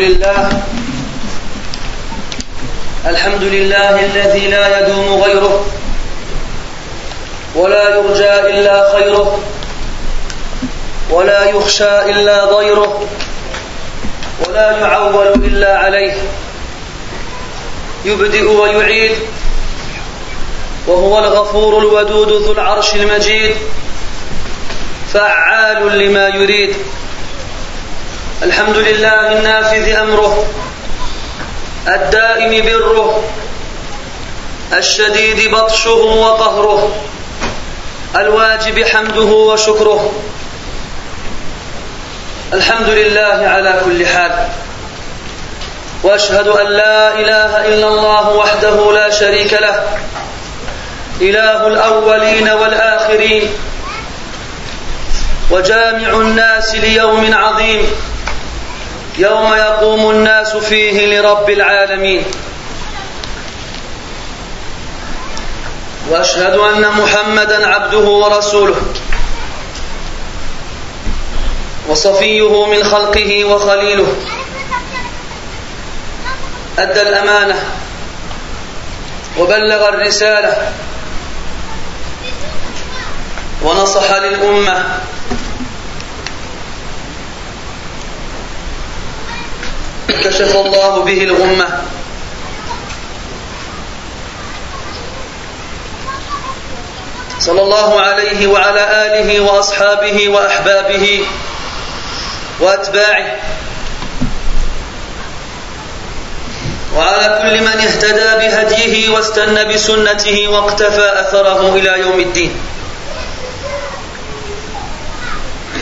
لله. الحمد لله الذي لا يدوم غيره ولا يرجى إلا خيره ولا يخشى إلا ضيره ولا يعول إلا عليه. يبدئ ويعيد وهو الغفور الودود ذو العرش المجيد. فعال لما يريد. الحمد لله النافذ أمره الدائم بره الشديد بطشه وقهره الواجب حمده وشكره. الحمد لله على كل حال وأشهد أن لا إله إلا الله وحده لا شريك له إله الأولين والآخرين وجامع الناس ليوم عظيم. يوم يقوم الناس فيه لرب العالمين. وأشهد أن محمدا عبده ورسوله. وصفيه من خلقه وخليله. أدى الأمانة. وبلغ الرسالة. ونصح للأمة. كشف الله به الغمة. صلى الله عليه وعلى آله وأصحابه وأحبابه وأتباعه. وعلى كل من اهتدى بهديه واستنى بسنته واقتفى أثره إلى يوم الدين.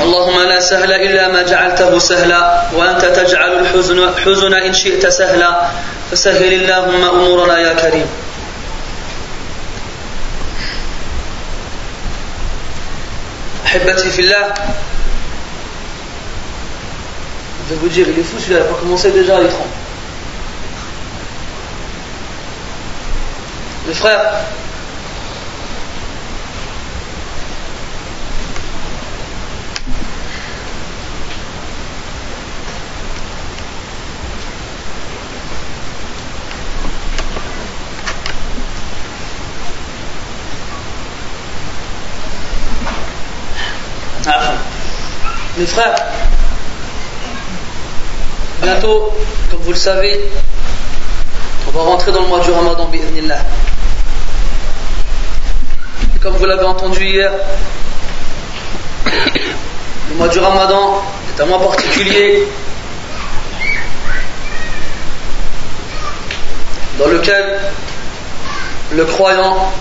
اللهم لا سهل إلا ما جعلته سهلا وأنت تجعل الحزن حزن إن شئت سهلا فسهل اللهم أمورنا يا كريم أحبتي في الله Je vais vous dire, il est fou celui-là, il n'a pas commencé déjà à l'étrange. Les frères, Mes frères, bientôt, comme vous le savez, on va rentrer dans le mois du Ramadan. Et comme vous l'avez entendu hier, le mois du Ramadan est un mois particulier dans lequel le croyant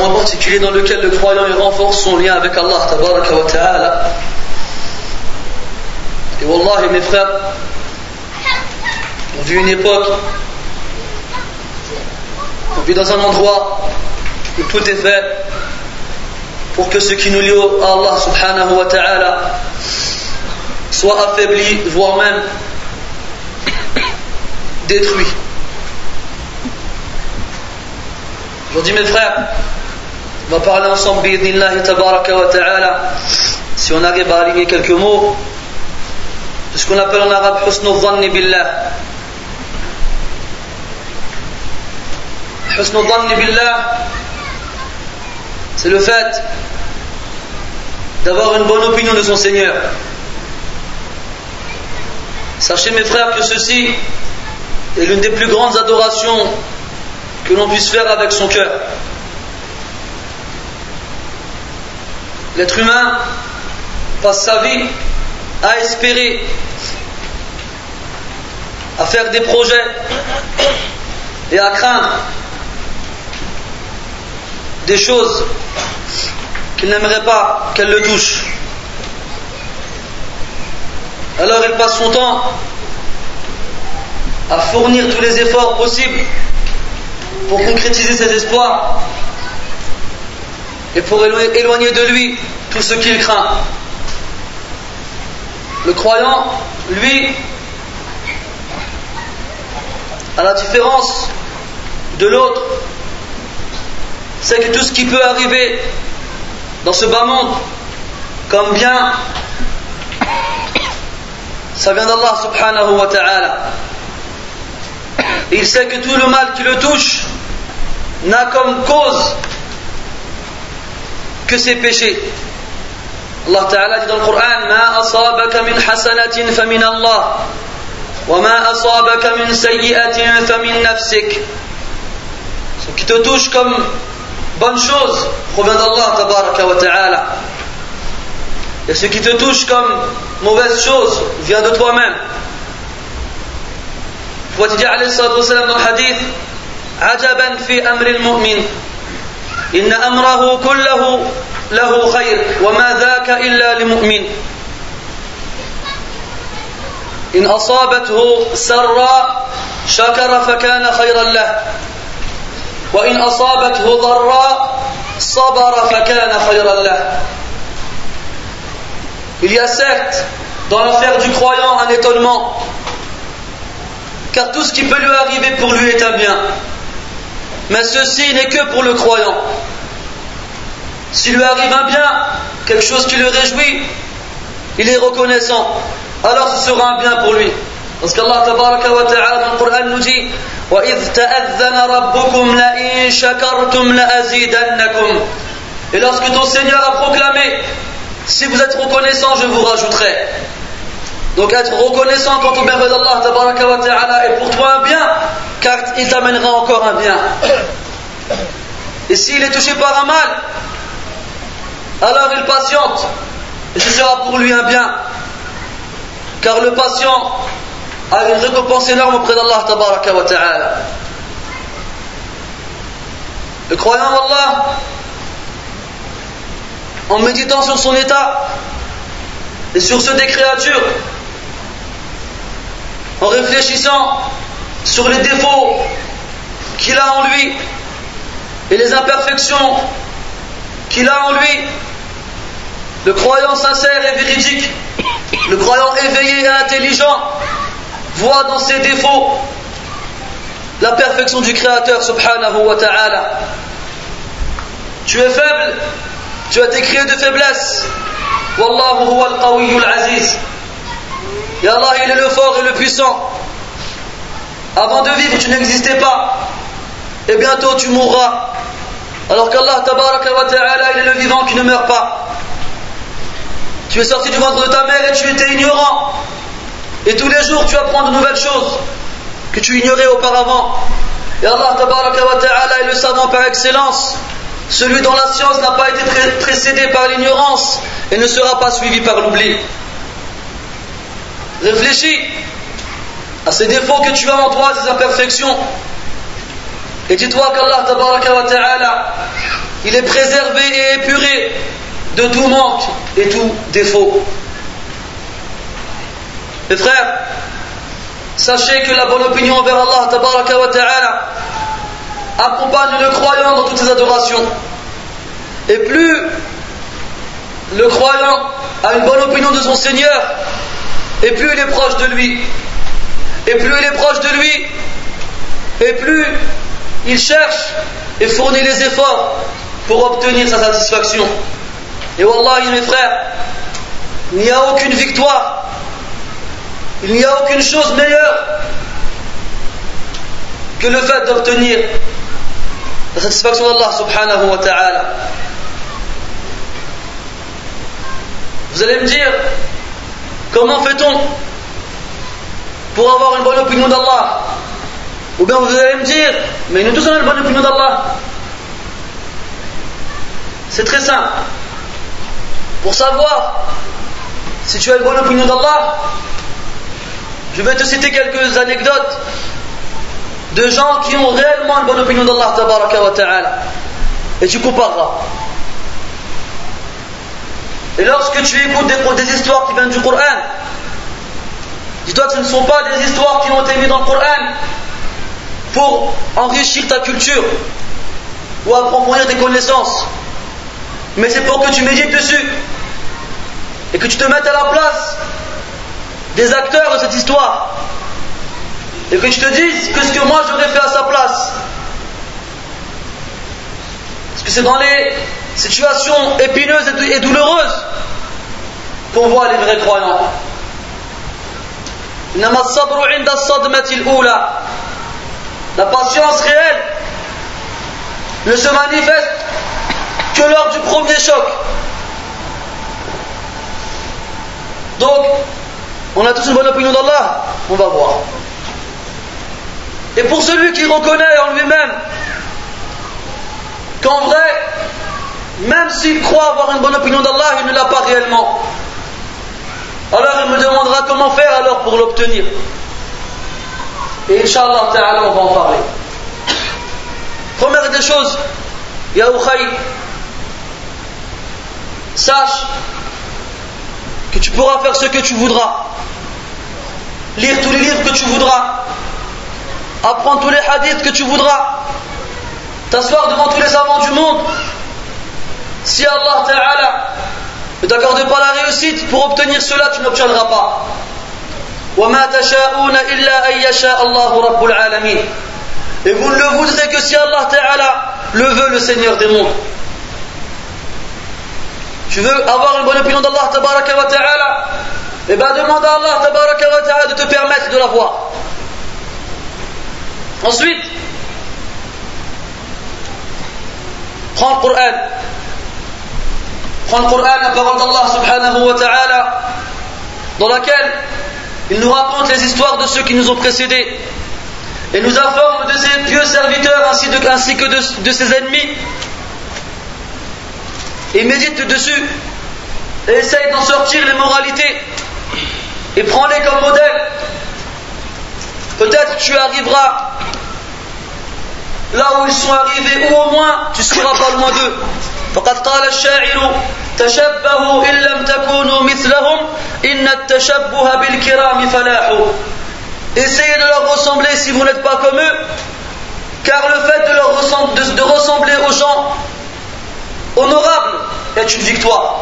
Moment particulier dans lequel le croyant renforce son lien avec Allah tabaraka wa ta'ala. Et Wallah mes frères, on vit une époque, on vit dans un endroit où tout est fait pour que ce qui nous lie à Allah subhanahu wa ta'ala soit affaibli, voire même détruit. Aujourd'hui mes frères, on va parler ensemble tabaraka wa si on arrive à aligner quelques mots de ce qu'on appelle en arabe husnul dhanni billah. Husnul dhanni billah c'est le fait d'avoir une bonne opinion de son Seigneur. Sachez mes frères que ceci est l'une des plus grandes adorations que l'on puisse faire avec son cœur L'être humain passe sa vie à espérer, à faire des projets et à craindre des choses qu'il n'aimerait pas qu'elle le touche. Alors il passe son temps à fournir tous les efforts possibles pour concrétiser ses espoirs et pour éloigner de lui tout ce qu'il craint. Le croyant, lui, à la différence de l'autre, c'est que tout ce qui peut arriver dans ce bas monde, comme bien, ça vient d'Allah subhanahu wa ta'ala. Il sait que tout le mal qui le touche n'a comme cause que ses péchés. Allah Ta'ala dit dans le Coran Ma asabaka min hasanatin famin Allah wa ma asabaka min sayyi'atin famin nafsik Ce qui te touche comme bonne chose provient d'Allah Tabaraka wa Ta'ala et ce qui te touche comme mauvaise chose vient de toi-même Prophète dit alayhi salatu wa salam dans le hadith عجبا في أمر المؤمن إن أمره كله له خير وما ذاك إلا لمؤمن إن أصابته سراء شكر فكان خيرا له وإن أصابته ضراء صبر فكان خيرا له Il y a certes dans l'affaire du croyant un étonnement, car tout ce qui peut lui arriver pour lui est un bien. Mais ceci n'est que pour le croyant. S'il lui arrive un bien, quelque chose qui le réjouit, il est reconnaissant. Alors ce sera un bien pour lui. Parce qu'Allah tabaraka wa ta'ala le Coran nous dit Et lorsque ton Seigneur a proclamé Si vous êtes reconnaissant, je vous rajouterai. Donc être reconnaissant quant au bienfait d'Allah ta'ala est pour toi un bien, car il t'amènera encore un bien. Et s'il est touché par un mal, alors il patiente, et ce sera pour lui un bien. Car le patient a une récompense énorme auprès d'Allah ta'ala. Le croyant Allah, en méditant sur son état et sur ceux des créatures, en réfléchissant sur les défauts qu'il a en lui et les imperfections qu'il a en lui, le croyant sincère et véridique, le croyant éveillé et intelligent, voit dans ses défauts la perfection du Créateur subhanahu wa ta'ala. Tu es faible, tu as été créé de faiblesse. Wallahu huwa al aziz. Et Allah, il est le fort et le puissant. Avant de vivre, tu n'existais pas. Et bientôt, tu mourras. Alors qu'Allah, ta'ala, il est le vivant qui ne meurt pas. Tu es sorti du ventre de ta mère et tu étais ignorant. Et tous les jours, tu apprends de nouvelles choses que tu ignorais auparavant. Et Allah, ta'ala, est le savant par excellence. Celui dont la science n'a pas été précédée par l'ignorance et ne sera pas suivi par l'oubli. Réfléchis à ces défauts que tu as en toi, ces imperfections. Et dis-toi qu'Allah il est préservé et épuré de tout manque et tout défaut. Mes frères, sachez que la bonne opinion envers Allah ta'ala accompagne le croyant dans toutes ses adorations. Et plus le croyant a une bonne opinion de son Seigneur, et plus il est proche de lui. Et plus il est proche de lui, et plus il cherche et fournit les efforts pour obtenir sa satisfaction. Et Wallah, mes frères, il n'y a aucune victoire, il n'y a aucune chose meilleure que le fait d'obtenir la satisfaction d'Allah subhanahu wa ta'ala. Vous allez me dire, Comment fait-on pour avoir une bonne opinion d'Allah? Ou bien vous allez me dire, mais nous tous avons une bonne opinion d'Allah. C'est très simple. Pour savoir si tu as une bonne opinion d'Allah, je vais te citer quelques anecdotes de gens qui ont réellement une bonne opinion d'Allah. Et tu compareras. Et lorsque tu écoutes des, histoires qui viennent du Coran, dis-toi que ce ne sont pas des histoires qui ont été mises dans le Coran pour enrichir ta culture ou approfondir tes connaissances, mais c'est pour que tu médites dessus et que tu te mettes à la place des acteurs de cette histoire et que tu te dises que ce que moi j'aurais fait à sa place. Parce que c'est dans les situations épineuses et douloureuses qu'on voit les vrais croyants. La patience réelle ne se manifeste que lors du premier choc. Donc, on a tous une bonne opinion d'Allah, on va voir. Et pour celui qui reconnaît en lui-même qu'en vrai, même s'il croit avoir une bonne opinion d'Allah, il ne l'a pas réellement. Alors il me demandera comment faire alors pour l'obtenir. Et Inch'Allah on va en parler. Première des choses, Ya sache que tu pourras faire ce que tu voudras, lire tous les livres que tu voudras, apprendre tous les hadiths que tu voudras, t'asseoir devant tous les savants du monde. Si Allah Ta'ala ne t'accorde pas la réussite pour obtenir cela, tu n'obtiendras pas. Et vous ne le voudrez que si Allah Ta'ala le veut, le Seigneur des mondes. Tu veux avoir une bonne opinion d'Allah Ta'ala? Eh bien demande à Allah de te permettre de la voir. Ensuite, prends le Coran. Prends le Coran, la parole d'Allah subhanahu wa ta'ala, dans laquelle il nous raconte les histoires de ceux qui nous ont précédés. Et nous informe de ses pieux serviteurs ainsi, que de, ses ennemis. Et médite dessus. Et essaye d'en sortir les moralités. Et prends-les comme modèle. Peut-être tu arriveras là où ils sont arrivés ou au moins tu seras pas loin d'eux. فقد قال الشاعر تشبهوا إن لم تكونوا مثلهم إن التشبه بالكرام فلاح Essayez de leur ressembler si vous n'êtes pas comme eux, car le fait de, leur ressembler, de, de ressembler aux gens honorables est une victoire.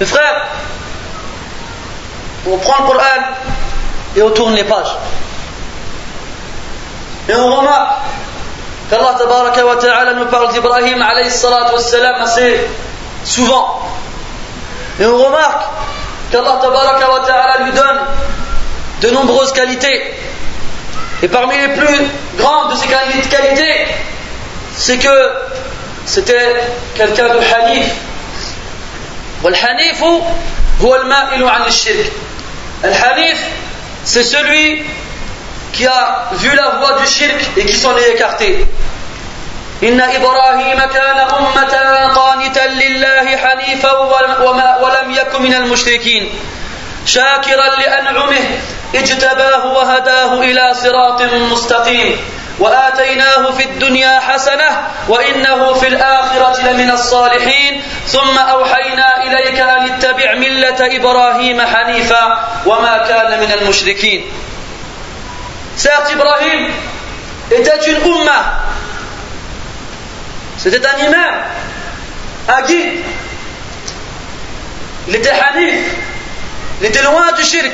Mes frères, on prend le Coran et on tourne les pages. Et on remarque qu'Allah wa ta'ala nous parle d'Ibrahim alayhi salatu wassalam assez souvent. Et on remarque qu'Allah wa ta'ala lui donne de nombreuses qualités. Et parmi les plus grandes de ces qualités, c'est que c'était quelqu'un de hanif. والحنيف هو المائل عن الشرك الحنيف c'est celui qui a vu la voie du shirk et qui s'en est écarté. إن إبراهيم كان أمة قانتا لله حنيفا ولم يكن من المشركين شاكرا لأنعمه اجتباه وهداه إلى صراط مستقيم وآتيناه في الدنيا حسنة وإنه في الآخرة لمن الصالحين ثم أوحينا إليك أن اتبع ملة إبراهيم حنيفا وما كان من المشركين Certes, Ibrahim était une umma. C'était un imam, un guide. Il était hanif. Il était loin du shirk.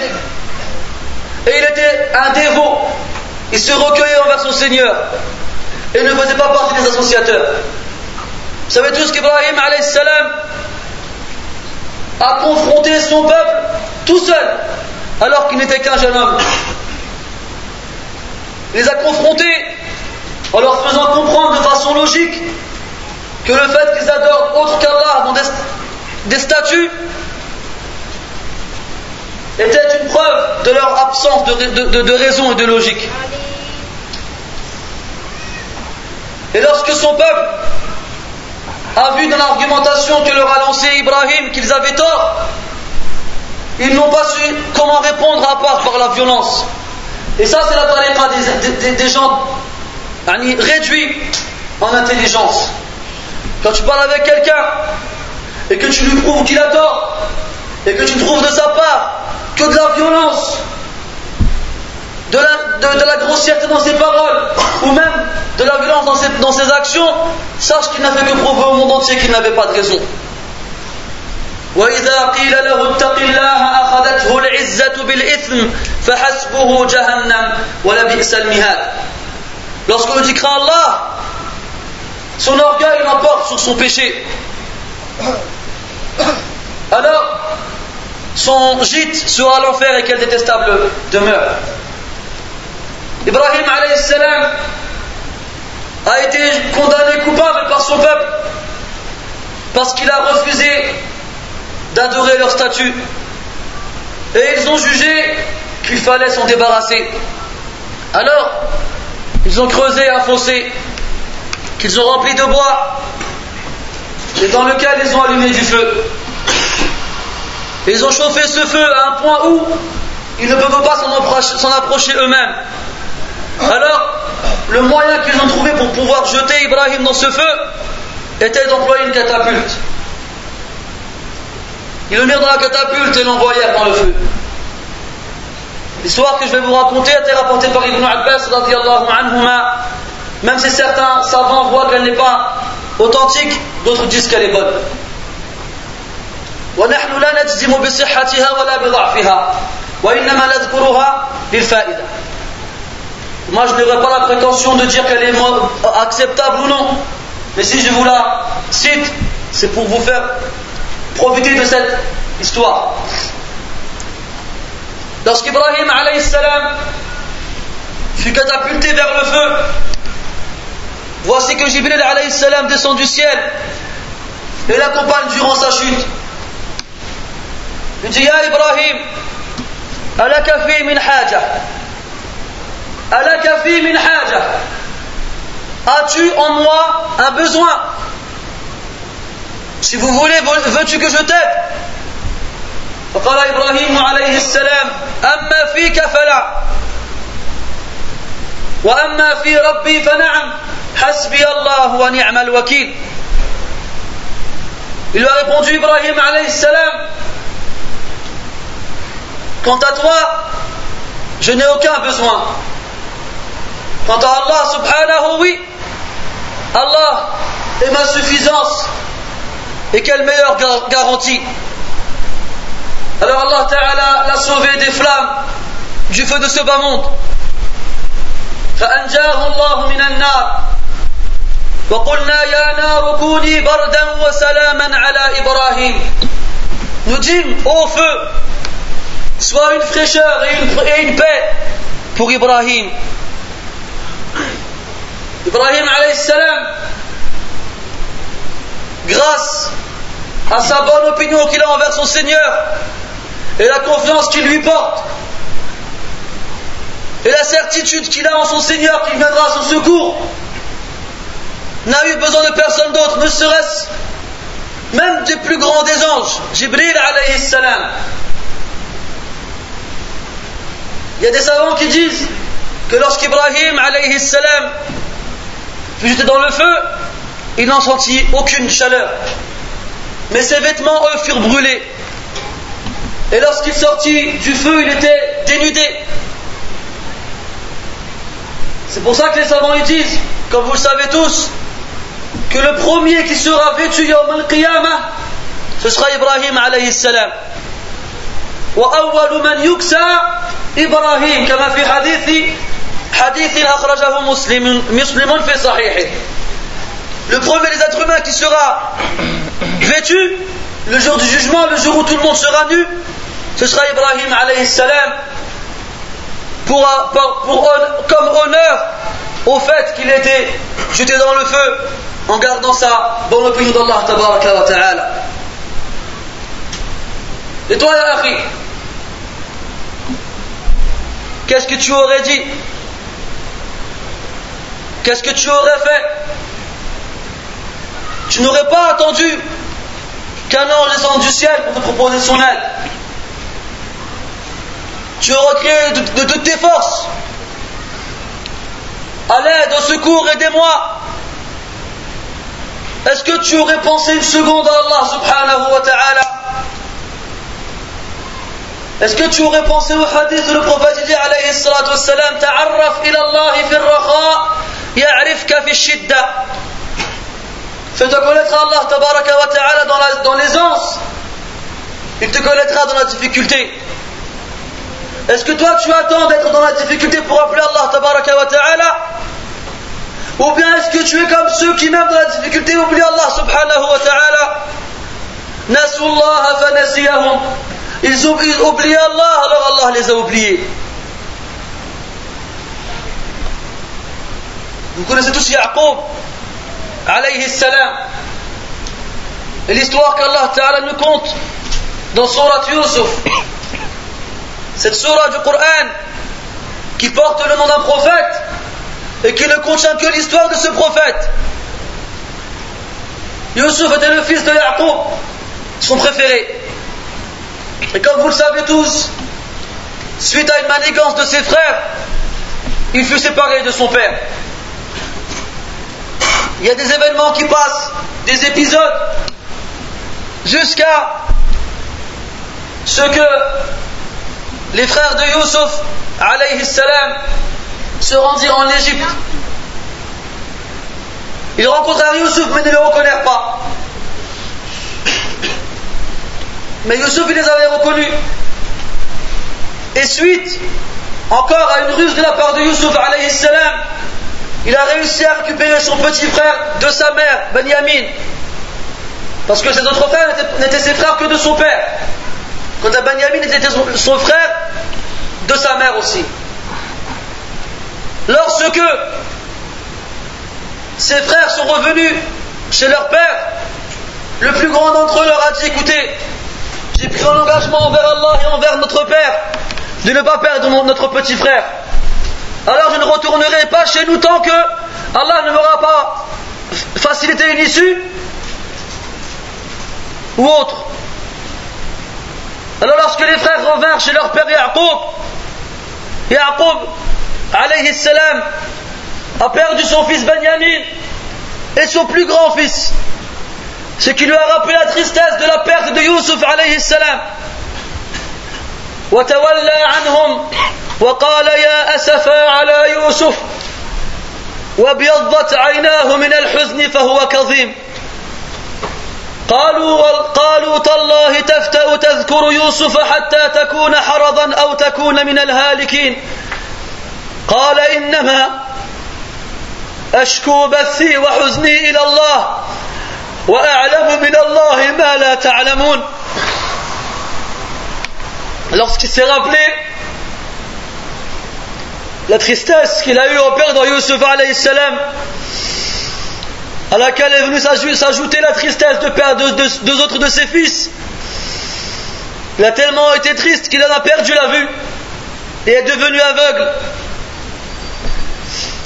Et il était un dévot. Il se recueillait envers son Seigneur. Et ne faisait pas partie des associateurs. Vous savez tous qu'Ibrahim a confronté son peuple tout seul, alors qu'il n'était qu'un jeune homme. Les a confrontés en leur faisant comprendre de façon logique que le fait qu'ils adorent autre qu'Allah dans des statues était une preuve de leur absence de, raison et de logique. Et lorsque son peuple a vu dans l'argumentation que leur a lancé Ibrahim qu'ils avaient tort, ils n'ont pas su comment répondre à part par la violence. Et ça, c'est la tariqa des, des, gens réduits en intelligence. Quand tu parles avec quelqu'un et que tu lui prouves qu'il a tort et que tu trouves de sa part que de la violence, de la, grossièreté dans ses paroles, ou même de la violence dans ses actions, sache qu'il n'a fait que prouver au monde entier qu'il n'avait pas de raison. وإذا قيل له اتق الله أخذته العزة بالإثم فحسبه جهنم ولبئس المهاد Lorsqu'on dit crains Allah, son orgueil l'emporte sur son péché. Alors, son gîte sera l'enfer et quelle détestable demeure. Ibrahim salam a été condamné coupable par son peuple parce qu'il a refusé d'adorer leur statut. Et ils ont jugé qu'il fallait s'en débarrasser. Alors, ils ont creusé un fossé qu'ils ont rempli de bois et dans lequel ils ont allumé du feu. Ils ont chauffé ce feu à un point où ils ne peuvent pas s'en approcher eux-mêmes. Alors, le moyen qu'ils ont trouvé pour pouvoir jeter Ibrahim dans ce feu était d'employer une catapulte. Ils le mirent dans la catapulte et l'envoyèrent dans le feu. L'histoire que je vais vous raconter a été rapportée par Ibn Abbas, anhuma, même si certains savants voient qu'elle n'est pas authentique, d'autres disent qu'elle est bonne. ونحن لا نجزم بصحتها ولا بضعفها وإنما نذكرها للفائدة Moi, je n'aurai pas la prétention de dire qu'elle est acceptable ou non. Mais si je vous la cite, c'est pour vous faire profiter de cette histoire. Lorsqu'Ibrahim salam fut catapulté vers le feu, voici que Jibril salam descend du ciel et l'accompagne durant sa chute. Il dit Ya Ibrahim, alaka fi min haja? Alaka fi min haja? As-tu en moi un besoin? Si vous voulez, veux-tu que je t'aide فقال إبراهيم عليه السلام أما فيك فلا وأما في ربي فنعم حسبي الله ونعم الوكيل Il lui a répondu Ibrahim alayhi salam Quant à toi, je n'ai aucun besoin. Quant à Allah subhanahu, oui, Allah est ma suffisance. Et quelle meilleure garantie Alors Allah Ta'ala l'a sauvé des flammes du feu de ce bas monde. فأنجاه الله من النار وقلنا يا نار كوني بردا وسلاما على إبراهيم Nous dîmes, ô feu, soit une fraîcheur et une, paix pour Ibrahim. Ibrahim salam, grâce à sa bonne opinion qu'il a envers son Seigneur et la confiance qu'il lui porte et la certitude qu'il a en son Seigneur qu'il viendra à son secours, n'a eu besoin de personne d'autre, ne serait-ce même des plus grands des anges, Jibril alayhi salam. Il y a des savants qui disent que lorsqu'Ibrahim alayhi salam fut jeté dans le feu, il n'en sentit aucune chaleur. Mais ses vêtements, eux, furent brûlés. Et lorsqu'il sortit du feu, il était dénudé. C'est pour ça que les savants ils disent, comme vous le savez tous, que le premier qui sera vêtu Yawm al-Qiyamah, ce sera Ibrahim alayhi salam. وأول من يكسى إبراهيم كما في حديث حديث أخرجه مسلم مسلم في صحيحه le premier des êtres humains qui sera vêtu le jour du jugement, le jour où tout le monde sera nu, ce sera Ibrahim alayhi salam pour, pour, comme honneur au fait qu'il était jeté dans le feu en gardant sa bonne opinion d'Allah ta'ala. Et toi, ya Qu'est-ce que tu aurais dit? Qu'est-ce que tu aurais fait? Tu n'aurais pas attendu qu'un ange descende du ciel pour te proposer son aide. Tu aurais créé de, toutes tes forces. À l'aide, au secours, aidez-moi. Est-ce que tu aurais pensé une seconde à Allah subhanahu wa ta'ala? Est-ce que tu aurais pensé au hadith où le prophète dit alayhi salatu wassalam Ta'arraf ila fi al-raha, ya'rifka fi shidda. C'est de connaître Allah tabaraka wa ta'ala dans, la, dans l'aisance. Il te connaîtra dans la difficulté. Est-ce que toi tu attends d'être dans la difficulté pour appeler Allah tabaraka wa ta'ala? Ou bien est-ce que tu es comme ceux qui même dans la difficulté oublient Allah subhanahu wa ta'ala? Nasullaha fanasiyahum. Ils oublient Allah, alors Allah les a oubliés. Vous connaissez tous Yaqub? Alayhi salam. Et l'histoire qu'Allah Ta'ala nous compte dans Surat Yusuf. Cette surah du Coran qui porte le nom d'un prophète et qui ne contient que l'histoire de ce prophète. Yusuf était le fils de Yaqub son préféré. Et comme vous le savez tous suite à une manigance de ses frères il fut séparé de son père il y a des événements qui passent, des épisodes, jusqu'à ce que les frères de Yusuf, alayhi salam, se rendirent en Égypte. Ils rencontrèrent Yusuf mais ne le reconnurent pas. Mais Yusuf, il les avait reconnus. Et suite encore à une ruse de la part de Yusuf, alayhi salam, il a réussi à récupérer son petit frère de sa mère, Benjamin. Parce que ses autres frères n'étaient ses frères que de son père. Quant à Benjamin, était son frère de sa mère aussi. Lorsque ses frères sont revenus chez leur père, le plus grand d'entre eux leur a dit écoutez, j'ai pris un engagement envers Allah et envers notre père de ne pas perdre notre petit frère alors je ne retournerai pas chez nous tant que Allah ne m'aura pas facilité une issue ou autre. Alors lorsque les frères revinrent chez leur père Yaqub, Yaqub, alayhi salam, a perdu son fils Benjamin et son plus grand fils. Ce qui lui a rappelé la tristesse de la perte de Yusuf alayhi salam. وقال يا أسفا على يوسف وابيضت عيناه من الحزن فهو كظيم. قالوا قالوا تالله تفتأ تذكر يوسف حتى تكون حرضا أو تكون من الهالكين. قال إنما أشكو بثي وحزني إلى الله وأعلم من الله ما لا تعلمون. Lorsqu'il s'est rappelé la tristesse qu'il a eue au père de Yusuf salam, à laquelle est venue s'ajouter la tristesse de perdre deux, autres de ses fils. Il a tellement été triste qu'il en a perdu la vue et est devenu aveugle.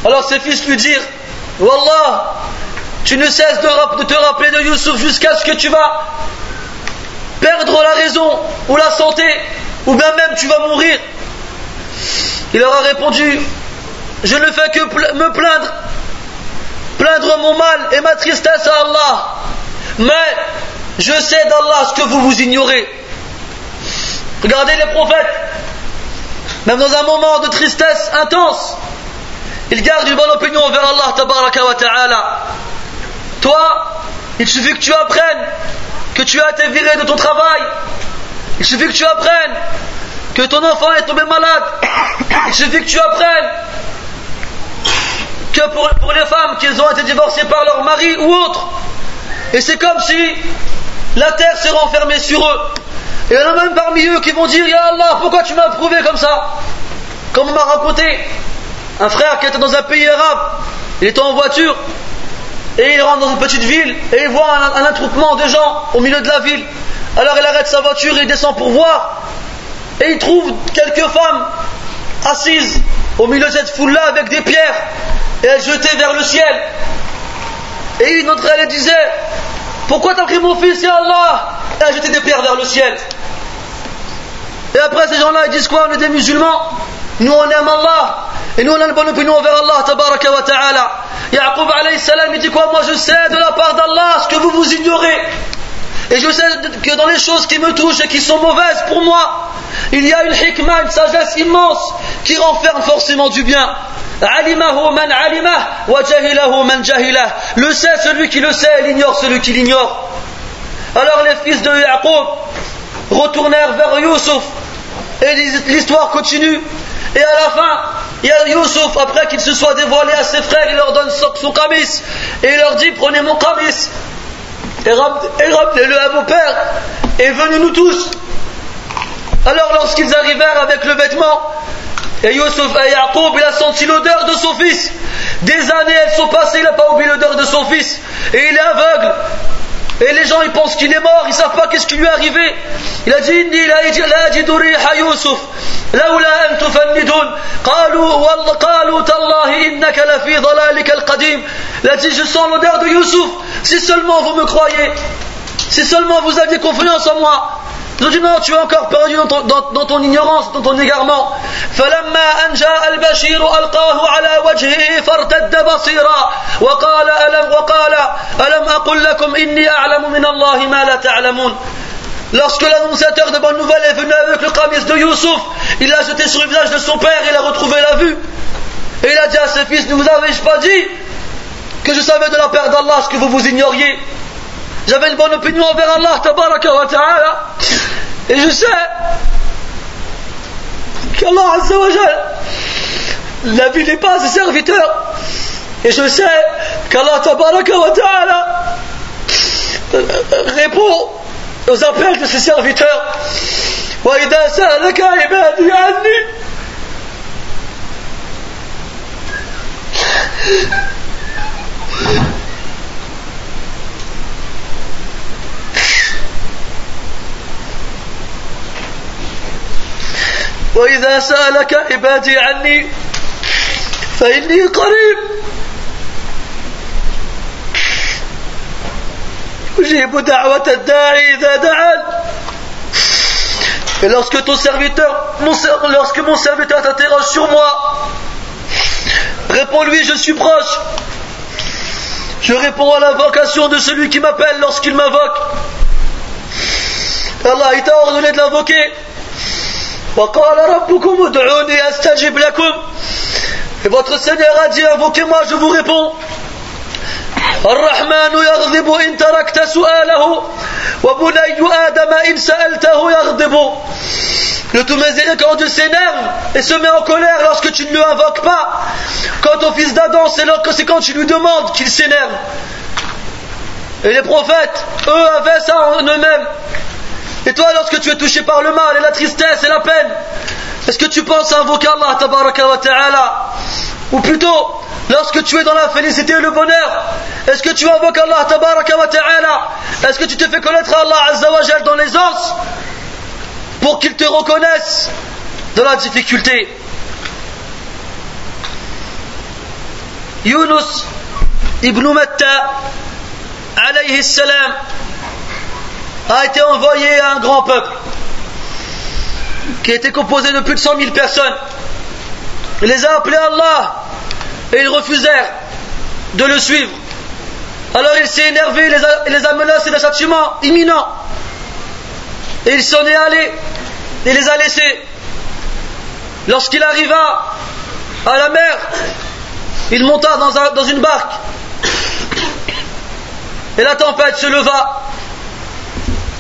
Alors ses fils lui dirent Wallah, tu ne cesses de, de te rappeler de Yusuf jusqu'à ce que tu vas perdre la raison ou la santé, ou bien même tu vas mourir. Il leur a répondu Je ne fais que me plaindre, plaindre mon mal et ma tristesse à Allah. Mais je sais d'Allah ce que vous vous ignorez. Regardez les prophètes, même dans un moment de tristesse intense, ils gardent une bonne opinion envers Allah wa ta'ala. Toi, il suffit que tu apprennes que tu as été viré de ton travail. Il suffit que tu apprennes que ton enfant est tombé malade, il suffit que tu apprennes que pour, les femmes qu'ils ont été divorcées par leur mari ou autre, et c'est comme si la terre s'est renfermée sur eux. Et il y en a même parmi eux qui vont dire Ya Allah, pourquoi tu m'as prouvé comme ça? Comme on m'a raconté, un frère qui était dans un pays arabe, il était en voiture, et il rentre dans une petite ville, et il voit un attroupement de gens au milieu de la ville. Alors il arrête sa voiture et il descend pour voir. Et il trouve quelques femmes assises au milieu de cette foule-là avec des pierres et elles jetaient vers le ciel. Et une d'entre elles disait Pourquoi t'as pris mon fils, ya Allah? Et elle jetait des pierres vers le ciel. Et après ces gens-là ils disent quoi? On est des musulmans. Nous on aime Allah. Et nous on a une bonne opinion envers Allah, tabaraka wa ta'ala. Yaqub il dit quoi? Moi je sais de la part d'Allah ce que vous vous ignorez. Et je sais que dans les choses qui me touchent et qui sont mauvaises pour moi, il y a une hikmah, une sagesse immense qui renferme forcément du bien. Le sait celui qui le sait, l'ignore celui qui l'ignore. Alors les fils de Yaqub retournèrent vers Youssouf et l'histoire continue. Et à la fin, il y a après qu'il se soit dévoilé à ses frères, il leur donne son kamis et il leur dit Prenez mon kamis et ramenez-le à vos pères et venez-nous tous. Alors lorsqu'ils arrivèrent avec le vêtement, et Youssouf et il a senti l'odeur de son fils. Des années elles sont passées, il n'a pas oublié l'odeur de son fils. Et il est aveugle. Et les gens ils pensent qu'il est mort, ils ne savent pas qu'est-ce qui lui est arrivé. Il a dit Inni la ajidu riha Yusuf. لولا أن تفندون قالوا والله قالوا تالله إنك لفي ضلالك القديم Il a dit je sens l'odeur de Youssouf si seulement vous me croyez si seulement vous aviez confiance en moi ils ont dit non, tu es encore perdu dans ton, dans, dans ton ignorance, dans ton égarement. فلما أن جاء البشير ألقاه على وجهه فارتد بصيرا وقال ألم وقال ألم أقل لكم إني أعلم من الله ما لا تعلمون Lorsque l'annonciateur de bonne nouvelle est venu avec le kamis de Youssouf, il l'a jeté sur le visage de son père et il a retrouvé la vue. Et il a dit à ses fils, ne vous avez-je pas dit que je savais de la part d'Allah ce que vous vous ignoriez J'avais une bonne opinion envers Allah, tabaraka wa ta'ala. Et je sais qu'Allah n'a vu pas à ses serviteurs. Et je sais qu'Allah tabaraka wa ta'ala répond aux appels de ses serviteurs. وإذا سألك عبادي عني وإذا سألك عبادي عني فإني قريب أجيب دعوة الداعي إذا دعان Et lorsque ton serviteur, mon, lorsque mon serviteur t'interroge sur moi, réponds-lui, je suis proche. Je réponds à l'invocation de celui qui m'appelle lorsqu'il m'invoque. Allah, il t'a ordonné de l'invoquer. Et votre Seigneur a dit invoquez-moi je vous réponds الرحمن يغضب إن تركت سؤاله وبني آدم إن سألته يغضب Le tout miséricordieux s'énerve et se met en colère lorsque tu ne le invoques pas. Quant au fils d'Adam, c'est quand tu lui demandes qu'il s'énerve. Et les prophètes, eux, avaient ça en eux-mêmes. Et toi, lorsque tu es touché par le mal et la tristesse et la peine, est-ce que tu penses à invoquer Allah wa ta'ala? Ou plutôt, lorsque tu es dans la félicité et le bonheur, est-ce que tu invoques Allah wa ta'ala? Est-ce que tu te fais connaître Allah azza wa dans os pour qu'il te reconnaisse dans la difficulté? Yunus ibn Matta alayhi salam a été envoyé à un grand peuple qui était composé de plus de 100 000 personnes. Il les a appelés à Allah et ils refusèrent de le suivre. Alors il s'est énervé et les a, menacés d'un châtiment imminent. Et il s'en est allé et les a laissés. Lorsqu'il arriva à la mer, il monta dans une barque. Et la tempête se leva.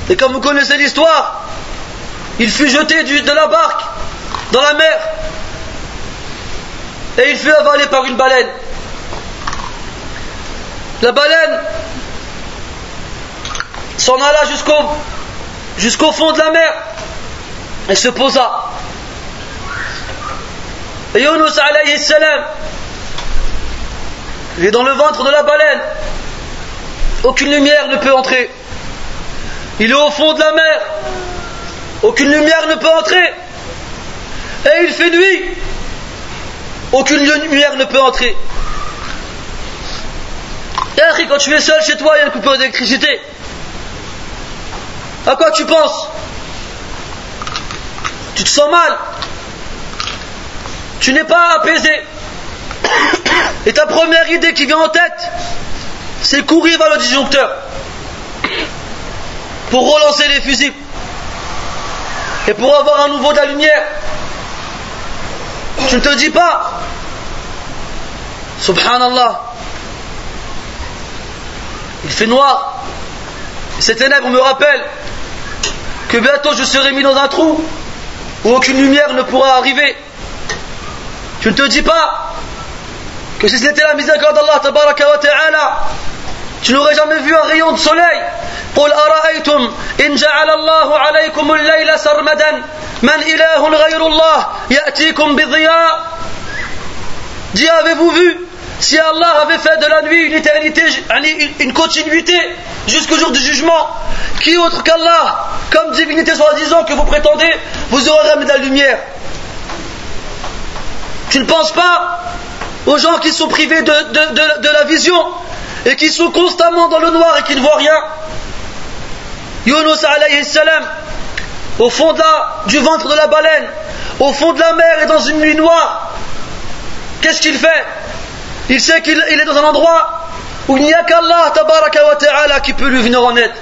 Et comme vous connaissez l'histoire, il fut jeté de la barque dans la mer et il fut avalé par une baleine. La baleine s'en alla jusqu'au fond de la mer et se posa. Et Yunus alayhi salam, il est dans le ventre de la baleine. Aucune lumière ne peut entrer. Il est au fond de la mer. Aucune lumière ne peut entrer. Et il fait nuit. Aucune lumière ne peut entrer. Et quand tu es seul chez toi, il y a une coupure d'électricité. À quoi tu penses? Tu te sens mal? Tu n'es pas apaisé? Et ta première idée qui vient en tête, c'est courir vers le disjoncteur pour relancer les fusils et pour avoir un nouveau de la lumière. Tu ne te dis pas Subhanallah. Il fait noir. Ces ténèbres me rappellent que bientôt je serai mis dans un trou où aucune lumière ne pourra arriver. Tu ne te dis pas que si c'était la miséricorde d'Allah tu n'aurais jamais vu un rayon de soleil. قل أرأيتم إن جعل الله عليكم الليل سرمدا من إله غير الله يأتيكم بضياء Dis avez-vous vu si Allah avait fait de la nuit une éternité, une continuité jusqu'au jour du jugement, qui autre qu'Allah, comme divinité soi-disant que vous prétendez, vous aurez ramené de la lumière Tu ne penses pas aux gens qui sont privés de, de, la vision et qui sont constamment dans le noir et qui ne voient rien Yunus alayhi salam, au fond du ventre de la baleine, au fond de la mer et dans une nuit noire, qu'est-ce qu'il fait? Il sait qu'il est dans un endroit où il n'y a qu'Allah ta'ala qui peut lui venir en aide.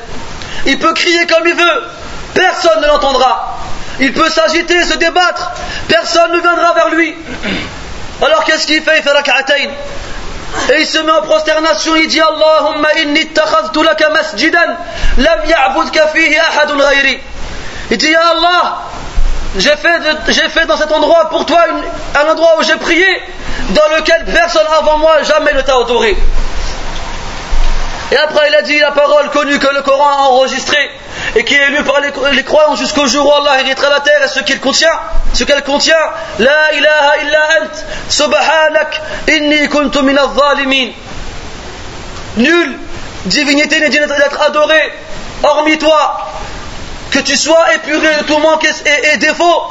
Il peut crier comme il veut, personne ne l'entendra. Il peut s'agiter, se débattre, personne ne viendra vers lui. Alors qu'est-ce qu'il fait? Il fait rak'atayn. Et il se met en prosternation, il dit Allahumma inni takhaztu laka masjidan lam ya'budka fihi ahadun ghayri. Il dit Allah, j'ai fait, fait, dans cet endroit pour toi un endroit où j'ai prié, dans lequel personne avant moi jamais ne t'a adoré. Et après, il a dit la parole connue que le Coran a enregistrée et qui est lue par les, croyants jusqu'au jour où Allah héritera la terre et ce qu'il contient, ce qu'elle contient. La ilaha illa ant, subhanak, inni kuntu min zalimin Nulle divinité n'est digne d'être adorée, hormis toi que tu sois épuré de tout manque et, défaut.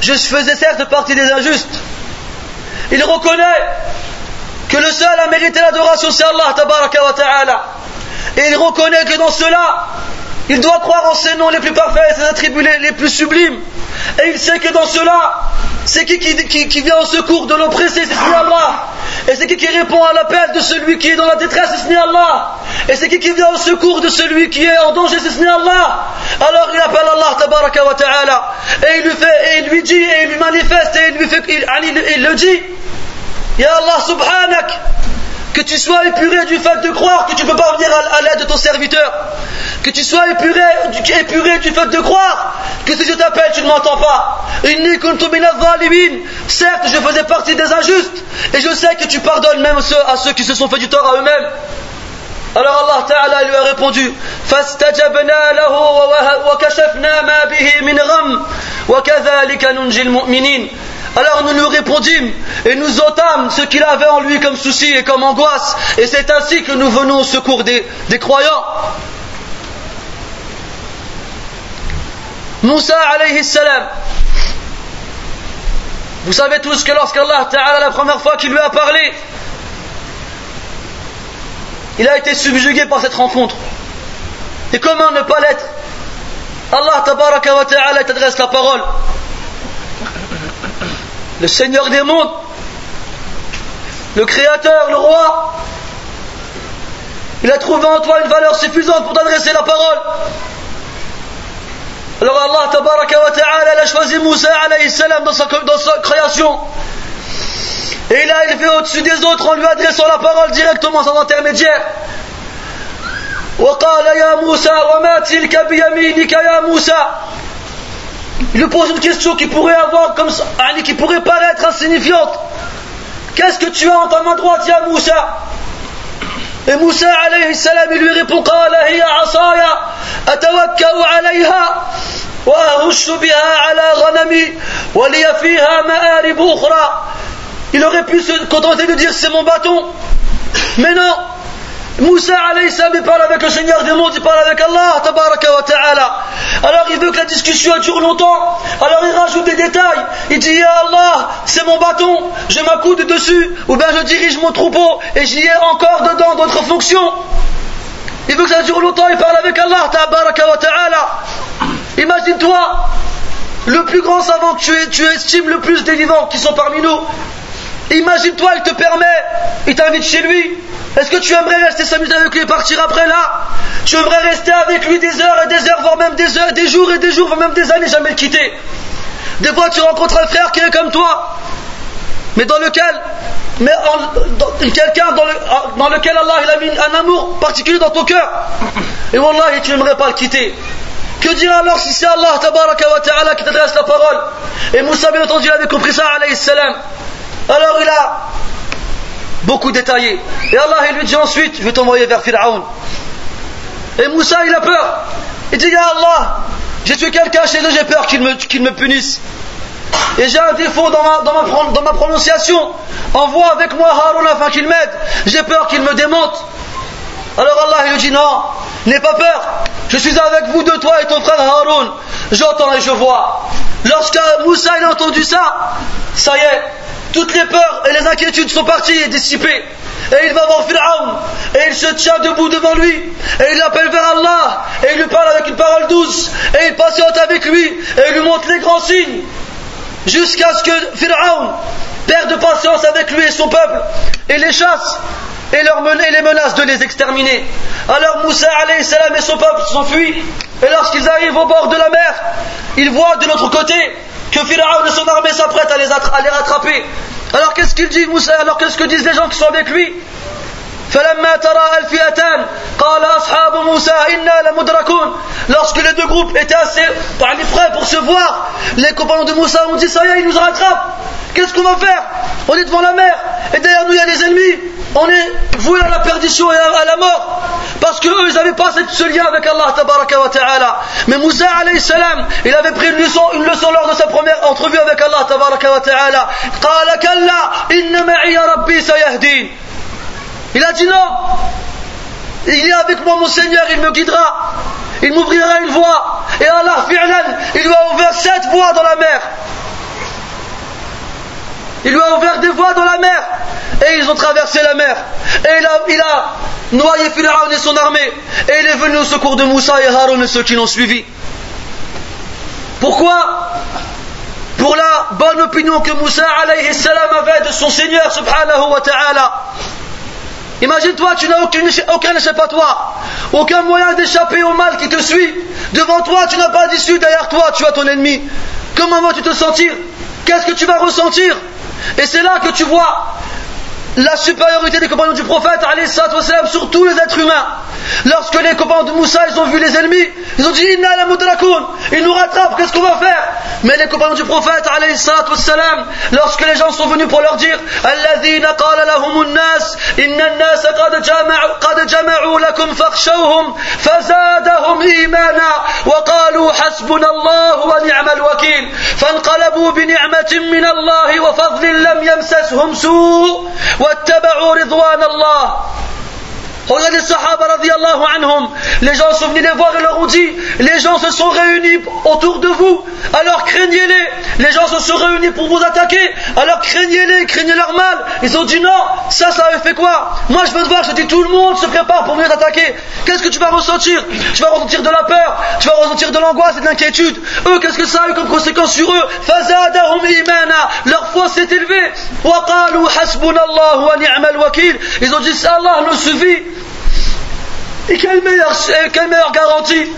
Je faisais certes partie des injustes. Il reconnaît que le seul à mériter l'adoration c'est Allah ta'ala. Et il reconnaît que dans cela, il doit croire en ses noms les plus parfaits, ses attributs les, plus sublimes. Et il sait que dans cela, c'est qui qui, vient au secours de l'oppressé, c'est Allah. Et c'est qui qui répond à l'appel de celui qui est dans la détresse, c'est Allah. Et c'est qui qui vient au secours de celui qui est en danger, c'est Allah. Alors il appelle Allah tabaraka wa ta'ala. Et il lui fait, et il lui dit, et il lui manifeste, et il lui fait, il, le dit. Ya Allah subhanak que tu sois épuré du fait de croire que tu ne peux pas venir à, l'aide de ton serviteur, que tu sois épuré, épuré du fait de croire que si je t'appelle, tu ne m'entends pas. Certes, je faisais partie des injustes, et je sais que tu pardonnes même ceux, à ceux qui se sont fait du tort à eux-mêmes. Alors Allah Ta'ala lui a répondu فاستجبنا له وكشفنا ما به من غم وكذلك ننجي المؤمنين alors nous lui répondîmes et nous ôtâmes ce qu'il avait en lui comme souci et comme angoisse. Et c'est ainsi que nous venons au secours des, croyants. Moussa alayhi salam. Vous savez tous que lorsqu'Allah Ta'ala, la première fois qu'il lui a parlé, il a été subjugué par cette rencontre. Et comment ne pas l'être? Allah Ta'ala t'adresse la parole le Seigneur des mondes, le Créateur, le Roi, il a trouvé en toi une valeur suffisante pour t'adresser la parole. Alors Allah tabaraka wa ta'ala a choisi Moussa alayhi salam dans sa, dans sa création. Et il a élevé au-dessus des autres en lui adressant la parole directement sans intermédiaire. وقال يا موسى وما تلك بيمينك يا موسى je pose une question qui pourrait avoir comme ça, hein, qui pourrait paraître insignifiante. Qu'est-ce que tu as en ta main droite, ya Moussa? Et Moussa alayhi salam, il lui répond Qala hiya asaya, atawakka'u alayha, wa ahushu biha ala ghanami, wa liya fiha ma'arib ukhra. Il aurait pu se contenter de dire c'est mon bâton. Mais non, Moussa il parle avec le Seigneur des mondes, il parle avec Allah tabaraka wa ta'ala. Alors il veut que la discussion dure longtemps, alors il rajoute des détails. Il dit Ya Allah, c'est mon bâton, je m'accoude dessus, ou bien je dirige mon troupeau et j'y ai encore dedans d'autres fonctions. Il veut que ça dure longtemps, il parle avec Allah tabaraka wa ta'ala. Imagine-toi, le plus grand savant que tu, tu estimes le plus des vivants qui sont parmi nous, Imagine-toi, il te permet, il t'invite chez lui. Est-ce que tu aimerais rester s'amuser avec lui et partir après là? Tu aimerais rester avec lui des heures et des heures, voire même des heures, des jours et des jours, voire même des années, jamais le quitter? Des fois, tu rencontres un frère qui est comme toi, mais dans lequel mais quelqu'un dans, lequel Allah a mis un amour particulier dans ton cœur. Et Wallah, tu n'aimerais pas le quitter. Que dire alors si c'est Allah wa ta'ala qui t'adresse la parole? Et Moussa, bien entendu, il avait compris ça, alayhi. Alors il a beaucoup détaillé. Et Allah, il lui dit ensuite, je vais t'envoyer vers Pharaon. Et Moussa, il a peur. Il dit, Ya Allah, j'ai tué quelqu'un chez eux, j'ai peur qu'il me, me punisse. Et j'ai un défaut dans ma, dans ma, dans prononciation. Envoie avec moi Haroun afin qu'il m'aide. J'ai peur qu'il me démonte. Alors Allah il lui dit non, n'aie pas peur. Je suis avec vous de toi et ton frère Haroun. J'entends et je vois. Lorsque Moussa il a entendu ça, ça y est, toutes les peurs et les inquiétudes sont parties et dissipées. Et il va voir Pharaon et il se tient debout devant lui. Et il appelle vers Allah. Et il lui parle avec une parole douce. Et il patiente avec lui. Et il lui montre les grands signes. Jusqu'à ce que Pharaon perde patience avec lui et son peuple. Et les chasse. Et, leur les menace de les exterminer. Alors Moussa et son peuple s'enfuient. Et lorsqu'ils arrivent au bord de la mer, ils voient de l'autre côté que Pharaon et son armée s'apprêtent à les, à les rattraper. Alors qu'est-ce qu'il dit Moussa? Alors qu'est-ce que disent les gens qui sont avec lui? lorsque les deux groupes étaient assez par les frais pour se voir les compagnons de Moussa ont dit ça y est ils nous rattrapent qu'est-ce qu'on va faire on est devant la mer et derrière nous il y a des ennemis on est voué à la perdition et à la mort parce que eux ils n'avaient pas ce lien avec Allah wa ta'ala mais Moussa alayhi salam il avait pris une leçon, une leçon lors de sa première entrevue avec Allah wa ta'ala قال كلا إن معي ربي سيهدين il a dit non. Il est avec moi mon Seigneur, il me guidera. Il m'ouvrira une voie. Et Allah, il lui a ouvert sept voies dans la mer. Il lui a ouvert des voies dans la mer. Et ils ont traversé la mer. Et il a, noyé Pharaon et son armée. Et il est venu au secours de Moussa et Haroun et ceux qui l'ont suivi. Pourquoi? Pour la bonne opinion que Moussa alayhi salam avait de son Seigneur subhanahu wa ta'ala. Imagine-toi, tu n'as aucun, aucun échappatoire, aucun moyen d'échapper au mal qui te suit. Devant toi, tu n'as pas d'issue, derrière toi, tu as ton ennemi. Comment vas-tu te sentir? Qu'est-ce que tu vas ressentir? Et c'est là que tu vois la supériorité des compagnons du prophète sur tous les êtres humains. Lorsque les compagnons de Moussa ils ont vu les ennemis, ils ont dit Inna la ils nous rattrapent, qu'est-ce qu'on va faire Mais les compagnons du prophète lorsque les gens sont venus pour leur dire Alladhina qala lahum nas inna nas qad jama'u qad jama'u lakum fakhshawhum fazadahum imana wa qalu hasbuna Allah wa ni'mal wakil فانقلبوا بنعمة من الله وفضل لم يمسسهم سوء واتبعوا رضوان الله. Les gens sont venus les voir et leur ont dit Les gens se sont réunis autour de vous, alors craignez-les. Les gens se sont réunis pour vous attaquer, alors craignez-les, craignez leur mal. Ils ont dit Non, ça, ça avait fait quoi? Moi je veux te voir, je dis tout le monde se prépare pour venir t'attaquer. Qu'est-ce que tu vas ressentir? Tu vas ressentir de la peur, tu vas ressentir de l'angoisse et de l'inquiétude. Eux, qu'est-ce que ça a eu comme conséquence sur eux? Leur foi s'est élevée. Ils ont dit Allah nous suffit. Et quelle meilleure, quelle meilleure garantie?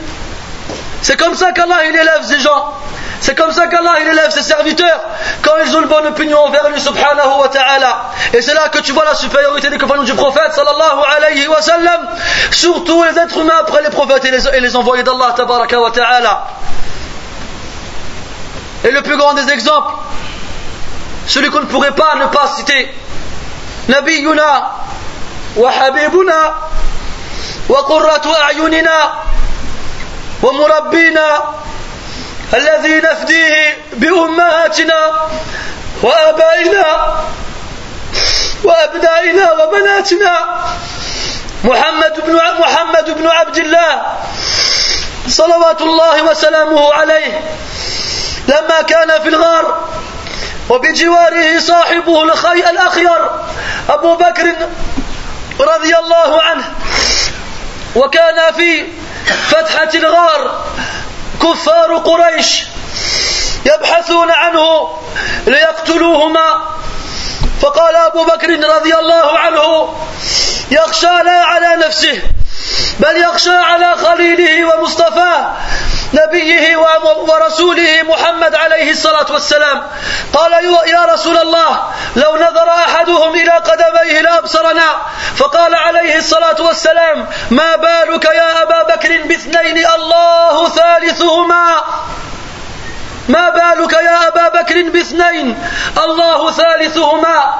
C'est comme ça qu'Allah il élève ces gens. C'est comme ça qu'Allah il élève ses serviteurs quand ils ont une bonne opinion envers lui subhanahu wa ta'ala. Et c'est là que tu vois la supériorité des compagnons du prophète sallallahu alayhi wa sallam sur tous les êtres humains après les prophètes et les, et les envoyés d'Allah tabaraka wa ta'ala. Et le plus grand des exemples, celui qu'on ne pourrait pas ne pas citer, Nabiyuna wa Habibuna وقرة أعيننا ومربينا الذي نفديه بأمهاتنا وآبائنا وأبنائنا وبناتنا محمد بن محمد بن عبد الله صلوات الله وسلامه عليه لما كان في الغار وبجواره صاحبه الأخير أبو بكر رضي الله عنه وكان في فتحة الغار كفار قريش يبحثون عنه ليقتلوهما. فقال أبو بكر رضي الله عنه يخشى لا على نفسه بل يخشى على خليله ومصطفاه نبيه ورسوله محمد عليه الصلاة والسلام. قال يا رسول الله لو نظر أحدهم إلى قدميه لأبصرنا. فقال عليه الصلاة والسلام ما بالك يا أبا بكر باثنين الله ثالثهما؟ ما بالك يا أبا بكر باثنين؟ الله ثالثهما.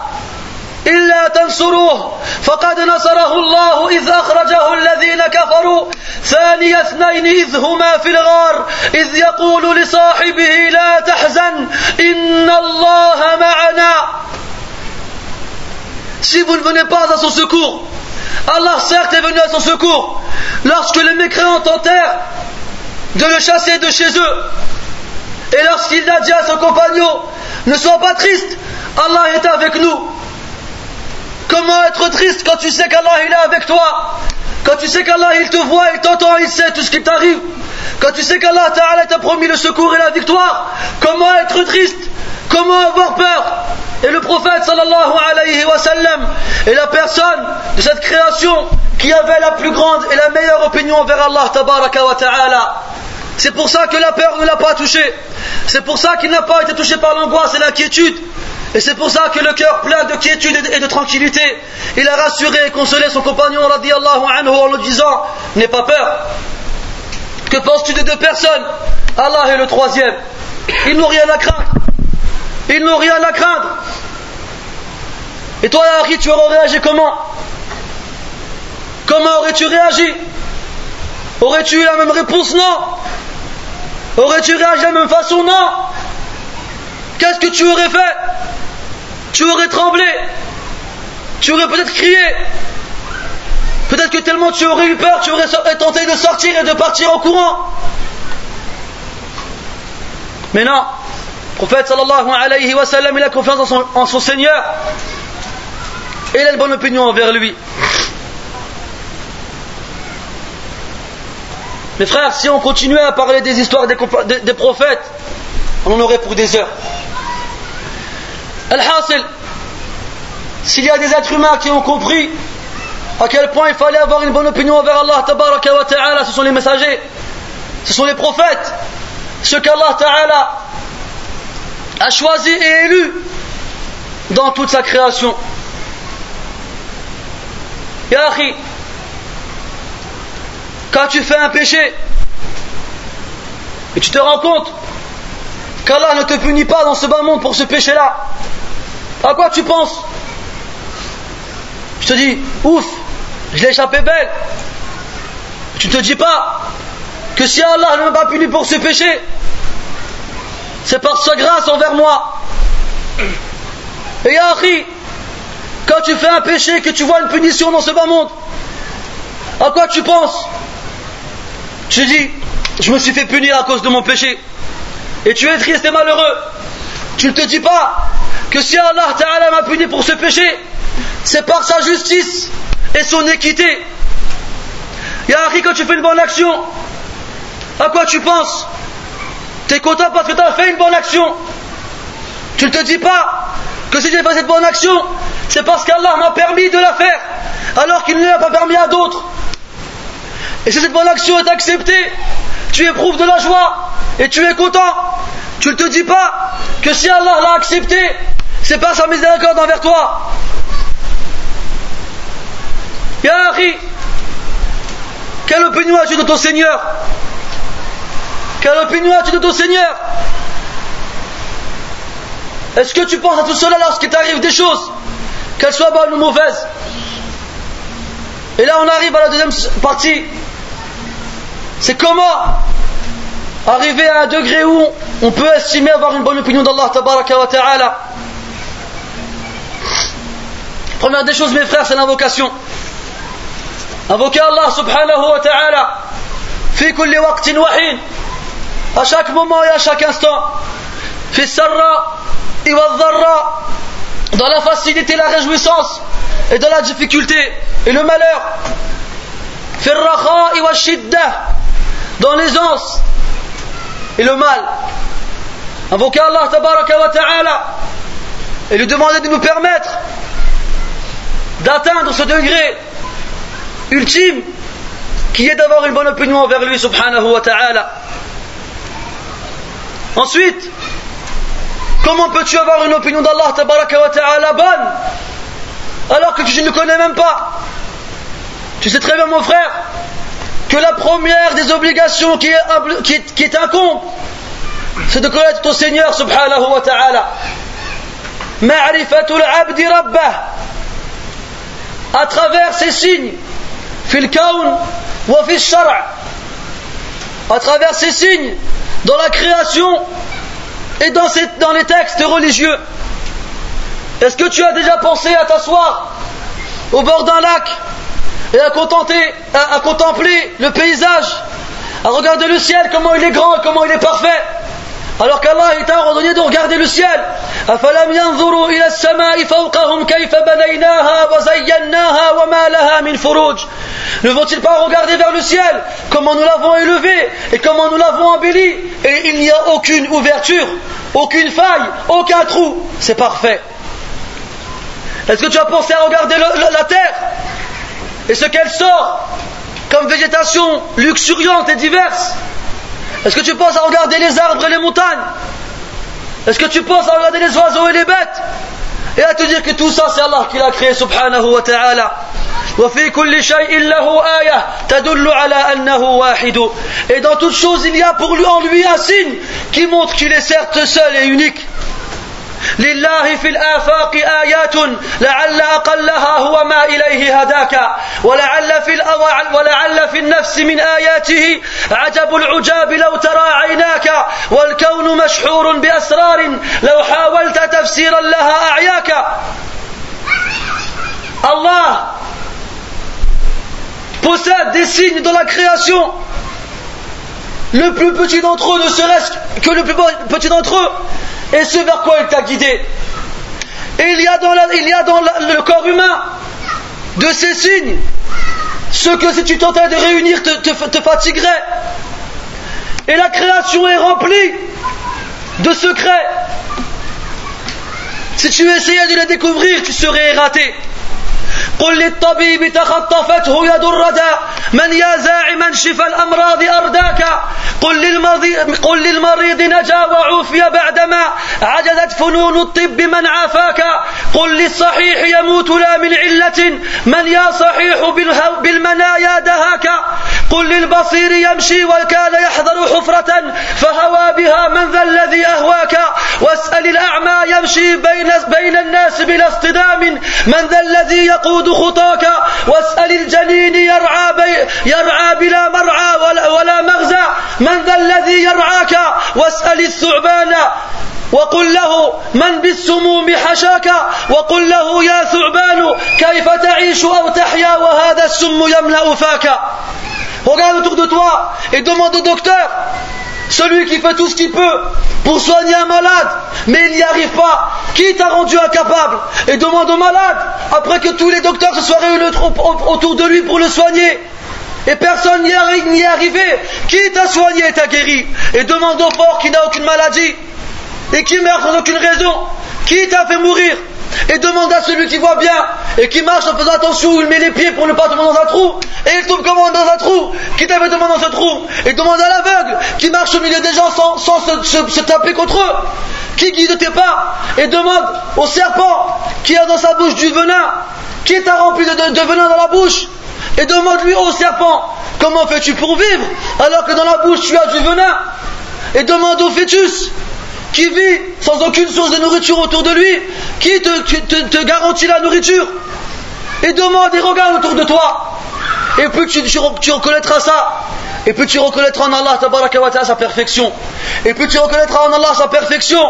إلا تنصروه. فقد نصره الله إذ أخرجه الذين كفروا. ثاني اثنين إذ هما في الغار. إذ يقول لصاحبه لا تحزن إن الله معنا. Si vous ne venez pas à son secours, Allah certes est venu à son secours. Lorsque les mécréants tentèrent de le chasser de chez eux. Et lorsqu'il a dit à son compagnon, ne sois pas triste, Allah est avec nous. Comment être triste quand tu sais qu'Allah est avec toi? Quand tu sais qu'Allah il te voit, il t'entend, il sait tout ce qui t'arrive Quand tu sais qu'Allah t'a promis le secours et la victoire Comment être triste? Comment avoir peur? Et le prophète sallallahu alayhi wa sallam est la personne de cette création qui avait la plus grande et la meilleure opinion envers Allah wa ta'ala. C'est pour ça que la peur ne l'a pas touché. C'est pour ça qu'il n'a pas été touché par l'angoisse et l'inquiétude. Et c'est pour ça que le cœur plein de quiétude et de tranquillité, il a rassuré et consolé son compagnon anhu en lui disant N'aie pas peur. Que penses-tu de deux personnes? Allah est le troisième. Ils n'ont rien à craindre. Ils n'ont rien à craindre. Et toi, Harry, tu aurais réagi comment? Comment aurais-tu réagi? Aurais-tu eu la même réponse Non? Aurais-tu réagi de la même façon Non? Qu'est-ce que tu aurais fait? Tu aurais tremblé? Tu aurais peut-être crié? Peut-être que tellement tu aurais eu peur, tu aurais tenté de sortir et de partir en courant? Mais non. Le prophète sallallahu alayhi wa sallam, il a confiance en son, Seigneur. Et il a une bonne opinion envers lui. Mes frères, si on continuait à parler des histoires des, prophètes, on en aurait pour des heures. Al-Hasil, s'il y a des êtres humains qui ont compris à quel point il fallait avoir une bonne opinion envers Allah ce sont les messagers, ce sont les prophètes, ceux qu'Allah ta'ala a choisi et élu dans toute sa création. Ya quand tu fais un péché et tu te rends compte qu'Allah ne te punit pas dans ce bas monde pour ce péché-là, à quoi tu penses? Je te dis, ouf, je l'ai échappé belle. Tu ne te dis pas que si Allah ne m'a pas puni pour ce péché, c'est par sa grâce envers moi. Et Yahri, quand tu fais un péché, que tu vois une punition dans ce bas monde, à quoi tu penses? Tu dis, je me suis fait punir à cause de mon péché. Et tu es triste et malheureux. Tu ne te dis pas que si Allah Ta'ala m'a puni pour ce péché, c'est par sa justice et son équité. Yahri, quand tu fais une bonne action, à quoi tu penses? Tu es content parce que tu as fait une bonne action. Tu ne te dis pas que si j'ai fait cette bonne action, c'est parce qu'Allah m'a permis de la faire, alors qu'il ne l'a pas permis à d'autres. Et si cette bonne action est acceptée, tu éprouves de la joie et tu es content. Tu ne te dis pas que si Allah l'a accepté, c'est pas sa miséricorde envers toi. Ya quelle opinion as-tu de ton Seigneur? Quelle opinion as-tu de ton Seigneur? Est-ce que tu penses à tout cela lorsqu'il t'arrive des choses, qu'elles soient bonnes ou mauvaises? Et là on arrive à la deuxième partie. C'est comment arriver à un degré où on peut estimer avoir une bonne opinion d'Allah wa ta'ala? Première des choses mes frères c'est l'invocation. Invoquer Allah subhanahu wa ta'ala fi kulli waqtin wahin à chaque moment et à chaque instant fi sarra dharra dans la facilité la réjouissance et dans la difficulté et le malheur fi raha wa shidda dans l'aisance et le mal. Invoquer Allah tabaraka wa ta'ala et lui demander de nous permettre d'atteindre ce degré ultime qui est d'avoir une bonne opinion envers lui subhanahu wa ta'ala. Ensuite, comment peux-tu avoir une opinion d'Allah ta'ala bonne alors que tu ne le connais même pas? Tu sais très bien mon frère que la première des obligations qui est, qui qui est incombe, c'est de connaître ton Seigneur subhanahu wa ta'ala. Ma'rifatul abdi rabbah. À travers ces signes, fil kawn wa fil shara' à travers ces signes, dans la création et dans, dans les textes religieux. Est-ce que tu as déjà pensé à t'asseoir au bord d'un lac et à, contenter, à, contempler le paysage, à regarder le ciel, comment il est grand, comment il est parfait. Alors qu'Allah est ordonné de regarder le ciel. Ne vont-ils pas regarder vers le ciel Comment nous l'avons élevé et comment nous l'avons embelli? Et il n'y a aucune ouverture, aucune faille, aucun trou. C'est parfait. Est-ce que tu as pensé à regarder la terre? Et ce qu'elle sort comme végétation luxuriante et diverse Est-ce que tu penses à regarder les arbres et les montagnes? Est-ce que tu penses à regarder les oiseaux et les bêtes Et à te dire que tout ça c'est Allah qui l'a créé subhanahu wa ta'ala? Et dans toute chose il y a pour lui en lui un signe qui montre qu'il est certes seul et unique لله في الآفاق آيات لعل أقلها هو ما إليه هداك. ولعل في ولعل في النفس من آياته عجب العجاب لو ترى عيناك. والكون مشحور بأسرار لو حاولت تفسيرا لها أعياك. الله. possède des signes dans la création. Le plus petit d'entre eux, ne serait-ce que le plus petit d'entre eux, et ce vers quoi il t'a guidé. Et il y a dans, le corps humain de ces signes ce que si tu tentais de réunir te, te fatiguerait. Et la création est remplie de secrets. Si tu essayais de les découvrir, tu serais raté. قل للطبيب تخطفته يد الردى من يا زاعما شفى الأمراض أرداك؟ قل للمريض, قل للمريض نجا وعوفي بعدما عجزت فنون الطب من عافاك؟ قل للصحيح يموت لا من علة من يا صحيح بالمنايا دهاك؟ قل للبصير يمشي وكان يحذر حفرة فهوى بها من ذا الذي أهواك؟ واسأل الأعمى يمشي بين, بين الناس بلا اصطدام من ذا الذي يقود خطاك واسأل الجنين يرعى, بي يرعى بلا مرعى ولا, ولا مغزى. من ذا الذي يرعاك؟ واسأل الثعبان. وقل له من بالسموم حشاك؟ وقل له يا ثعبان كيف تعيش أو تحيا وهذا السم يملأ فاك؟ Regarde autour de toi et docteur, celui qui fait tout ce qu'il peut pour soigner un malade, mais il n'y arrive pas. Qui t'a rendu incapable Et demande au malade, après que tous les docteurs se soient réunis autour de lui pour le soigner. Et personne n'y est arrivé. Qui t'a soigné et t'a guéri Et demande au fort qui n'a aucune maladie et qui meurt sans aucune raison. Qui t'a fait mourir et demande à celui qui voit bien et qui marche en faisant attention où il met les pieds pour ne pas tomber dans un trou. Et il tombe comment dans un trou? Qui t'avait demandé dans ce trou? Et demande à l'aveugle qui marche au milieu des gens sans, se, taper contre eux. Qui guide tes pas? Et demande au serpent qui a dans sa bouche du venin qui t'a rempli de, de venin dans la bouche. Et demande-lui au serpent comment fais-tu pour vivre? Alors que dans la bouche tu as du venin. Et demande au fœtus qui vit sans aucune source de nourriture autour de lui, qui te, garantit la nourriture Et demande et regarde autour de toi. Et plus tu, reconnaîtras ça, et plus tu reconnaîtras en Allah sa perfection, et plus tu reconnaîtras en Allah sa perfection,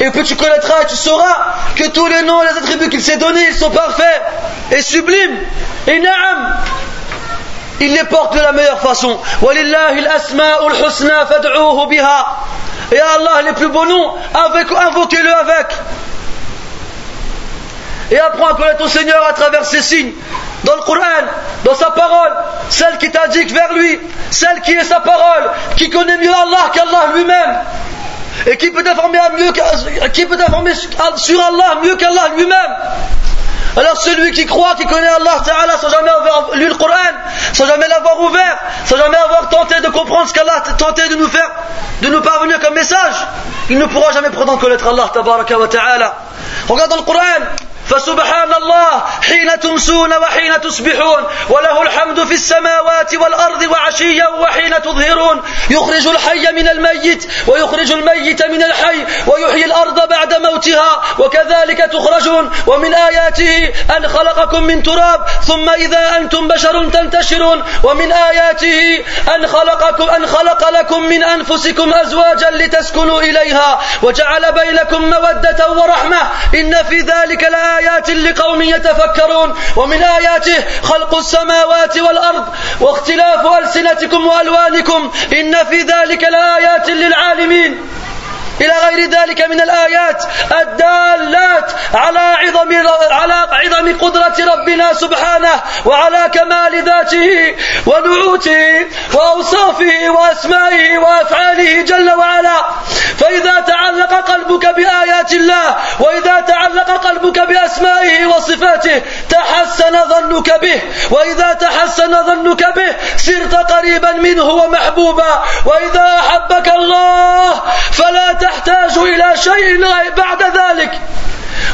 et plus tu connaîtras et tu sauras que tous les noms et les attributs qu'il s'est donnés, ils sont parfaits et sublimes. Et na'am, il les porte de la meilleure façon. Et Allah les plus beaux noms, invoquez-le avec. Et apprends à connaître ton Seigneur à travers ses signes, dans le Coran, dans sa parole, celle qui t'indique vers lui, celle qui est sa parole, qui connaît mieux Allah qu'Allah lui-même, et qui peut t'informer qui peut t'informer sur Allah mieux qu'Allah lui-même. Alors celui qui croit, qui connaît Allah sans jamais avoir lu le Coran, sans jamais l'avoir ouvert, sans jamais avoir tenté de comprendre ce qu'Allah a tenté de nous faire de nous parvenir comme message, il ne pourra jamais prétendre connaître Allah ta'ala. Regarde dans le Coran, فسبحان الله حين تمسون وحين تصبحون وله الحمد في السماوات والأرض وعشيا وحين تظهرون. يخرج الحي من الميت ويخرج الميت من الحي ويحيي الأرض بعد موتها وكذلك تخرجون. ومن آياته أن خلقكم من تراب ثم إذا أنتم بشر تنتشرون. ومن آياته أن خلقكم أن خلق لكم من أنفسكم أزواجا لتسكنوا إليها وجعل بينكم مودة ورحمة. إن في ذلك لآيات آيات لقوم يتفكرون ومن آياته خلق السماوات والأرض واختلاف ألسنتكم وألوانكم إن في ذلك لآيات للعالمين. إلى غير ذلك من الآيات الدالات على عظم على عظم قدرة ربنا سبحانه وعلى كمال ذاته ونعوته وأوصافه وأسمائه وأفعاله جل وعلا. فإذا تعلق قلبك بآيات الله وإذا تعلق قلبك بأسمائه وصفاته تحسن ظنك به. وإذا تحسن ظنك به صرت قريبا منه ومحبوبا. وإذا أحبك الله فلا تحتاج إلى شيء بعد ذلك.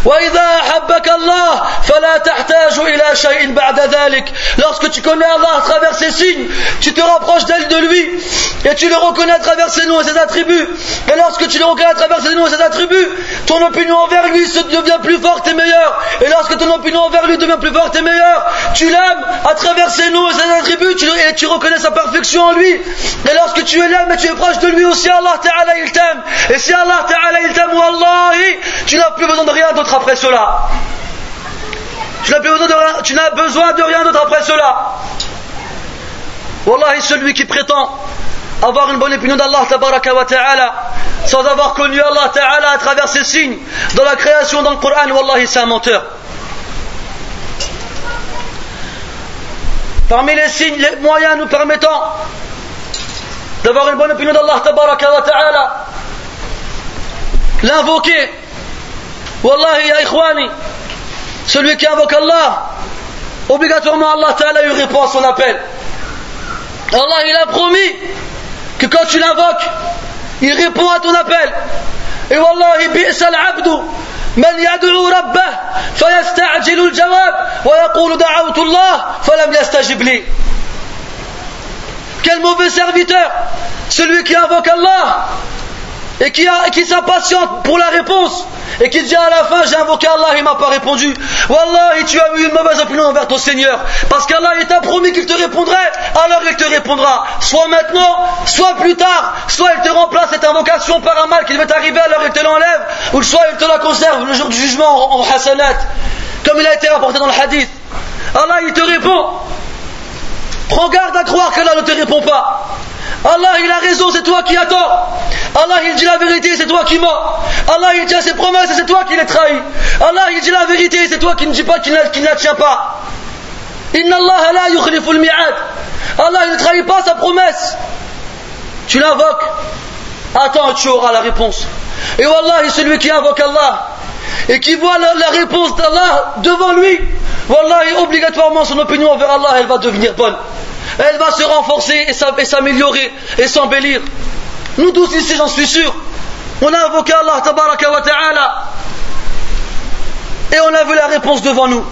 وإذا أحبك الله فلا تحتاج إلى شيء بعد ذلك lorsque tu connais Allah à travers ses signes tu te rapproches d'elle de lui et tu le reconnais à travers ses noms et ses attributs et lorsque tu le reconnais à travers ses noms et ses attributs ton opinion envers lui devient plus forte et meilleure et lorsque ton opinion envers lui devient plus forte et meilleure tu l'aimes à travers ses noms et ses attributs tu, et tu reconnais sa perfection en lui et lorsque tu l'aimes et tu es proche de lui aussi Allah Ta'ala il t'aime et si Allah Ta'ala il t'aime Wallahi tu n'as plus besoin de rien d'autre après cela. Tu n'as besoin besoin de rien d'autre après cela. Wallahi, celui qui prétend avoir une bonne opinion d'Allah ta'ala sans avoir connu Allah ta'ala à travers ses signes dans la création dans le Coran, Wallahi, c'est un menteur. Parmi les signes, les moyens nous permettant d'avoir une bonne opinion d'Allah ta'ala, l'invoquer Wallahi, ya ikhwani, celui qui invoque Allah, obligatoirement Allah Ta'ala lui répond à son appel. Allah, il a promis que quand tu l'invoques, il répond à ton appel. Et wallahi, bi'sa al-abdu من يدعو ربه فيستعجل الجواب ويقول دعوت الله فلم يستجب لي Quel mauvais serviteur Celui qui invoque Allah et qui, s'impatiente pour la réponse. Et qui dit à la fin j'ai invoqué Allah il m'a pas répondu. Wallahi tu as eu une mauvaise opinion envers ton Seigneur. Parce qu'Allah il t'a promis qu'il te répondrait. Alors il te répondra. Soit maintenant soit plus tard. Soit il te remplace cette invocation par un mal qui devait t'arriver. Alors il te l'enlève. Ou soit il te la conserve le jour du jugement en, en comme il a été rapporté dans le hadith. Allah il te répond. Prends garde à croire qu'Allah ne te répond pas Allah il a raison, c'est toi qui attends. Allah il dit la vérité, c'est toi qui mens. Allah il tient ses promesses c'est toi qui les trahis. Allah il dit la vérité, c'est toi qui ne dis pas qu'il ne la tient pas. Inna Allah la mi'ad. Allah il ne trahit pas sa promesse. Tu l'invoques, attends tu auras la réponse. Et Wallah, celui qui invoque Allah et qui voit la, réponse d'Allah devant lui, Wallah, obligatoirement son opinion envers Allah, elle va devenir bonne elle va se renforcer et s'améliorer et s'embellir. Nous tous ici, j'en suis sûr, on a invoqué Allah et on a vu la réponse devant nous.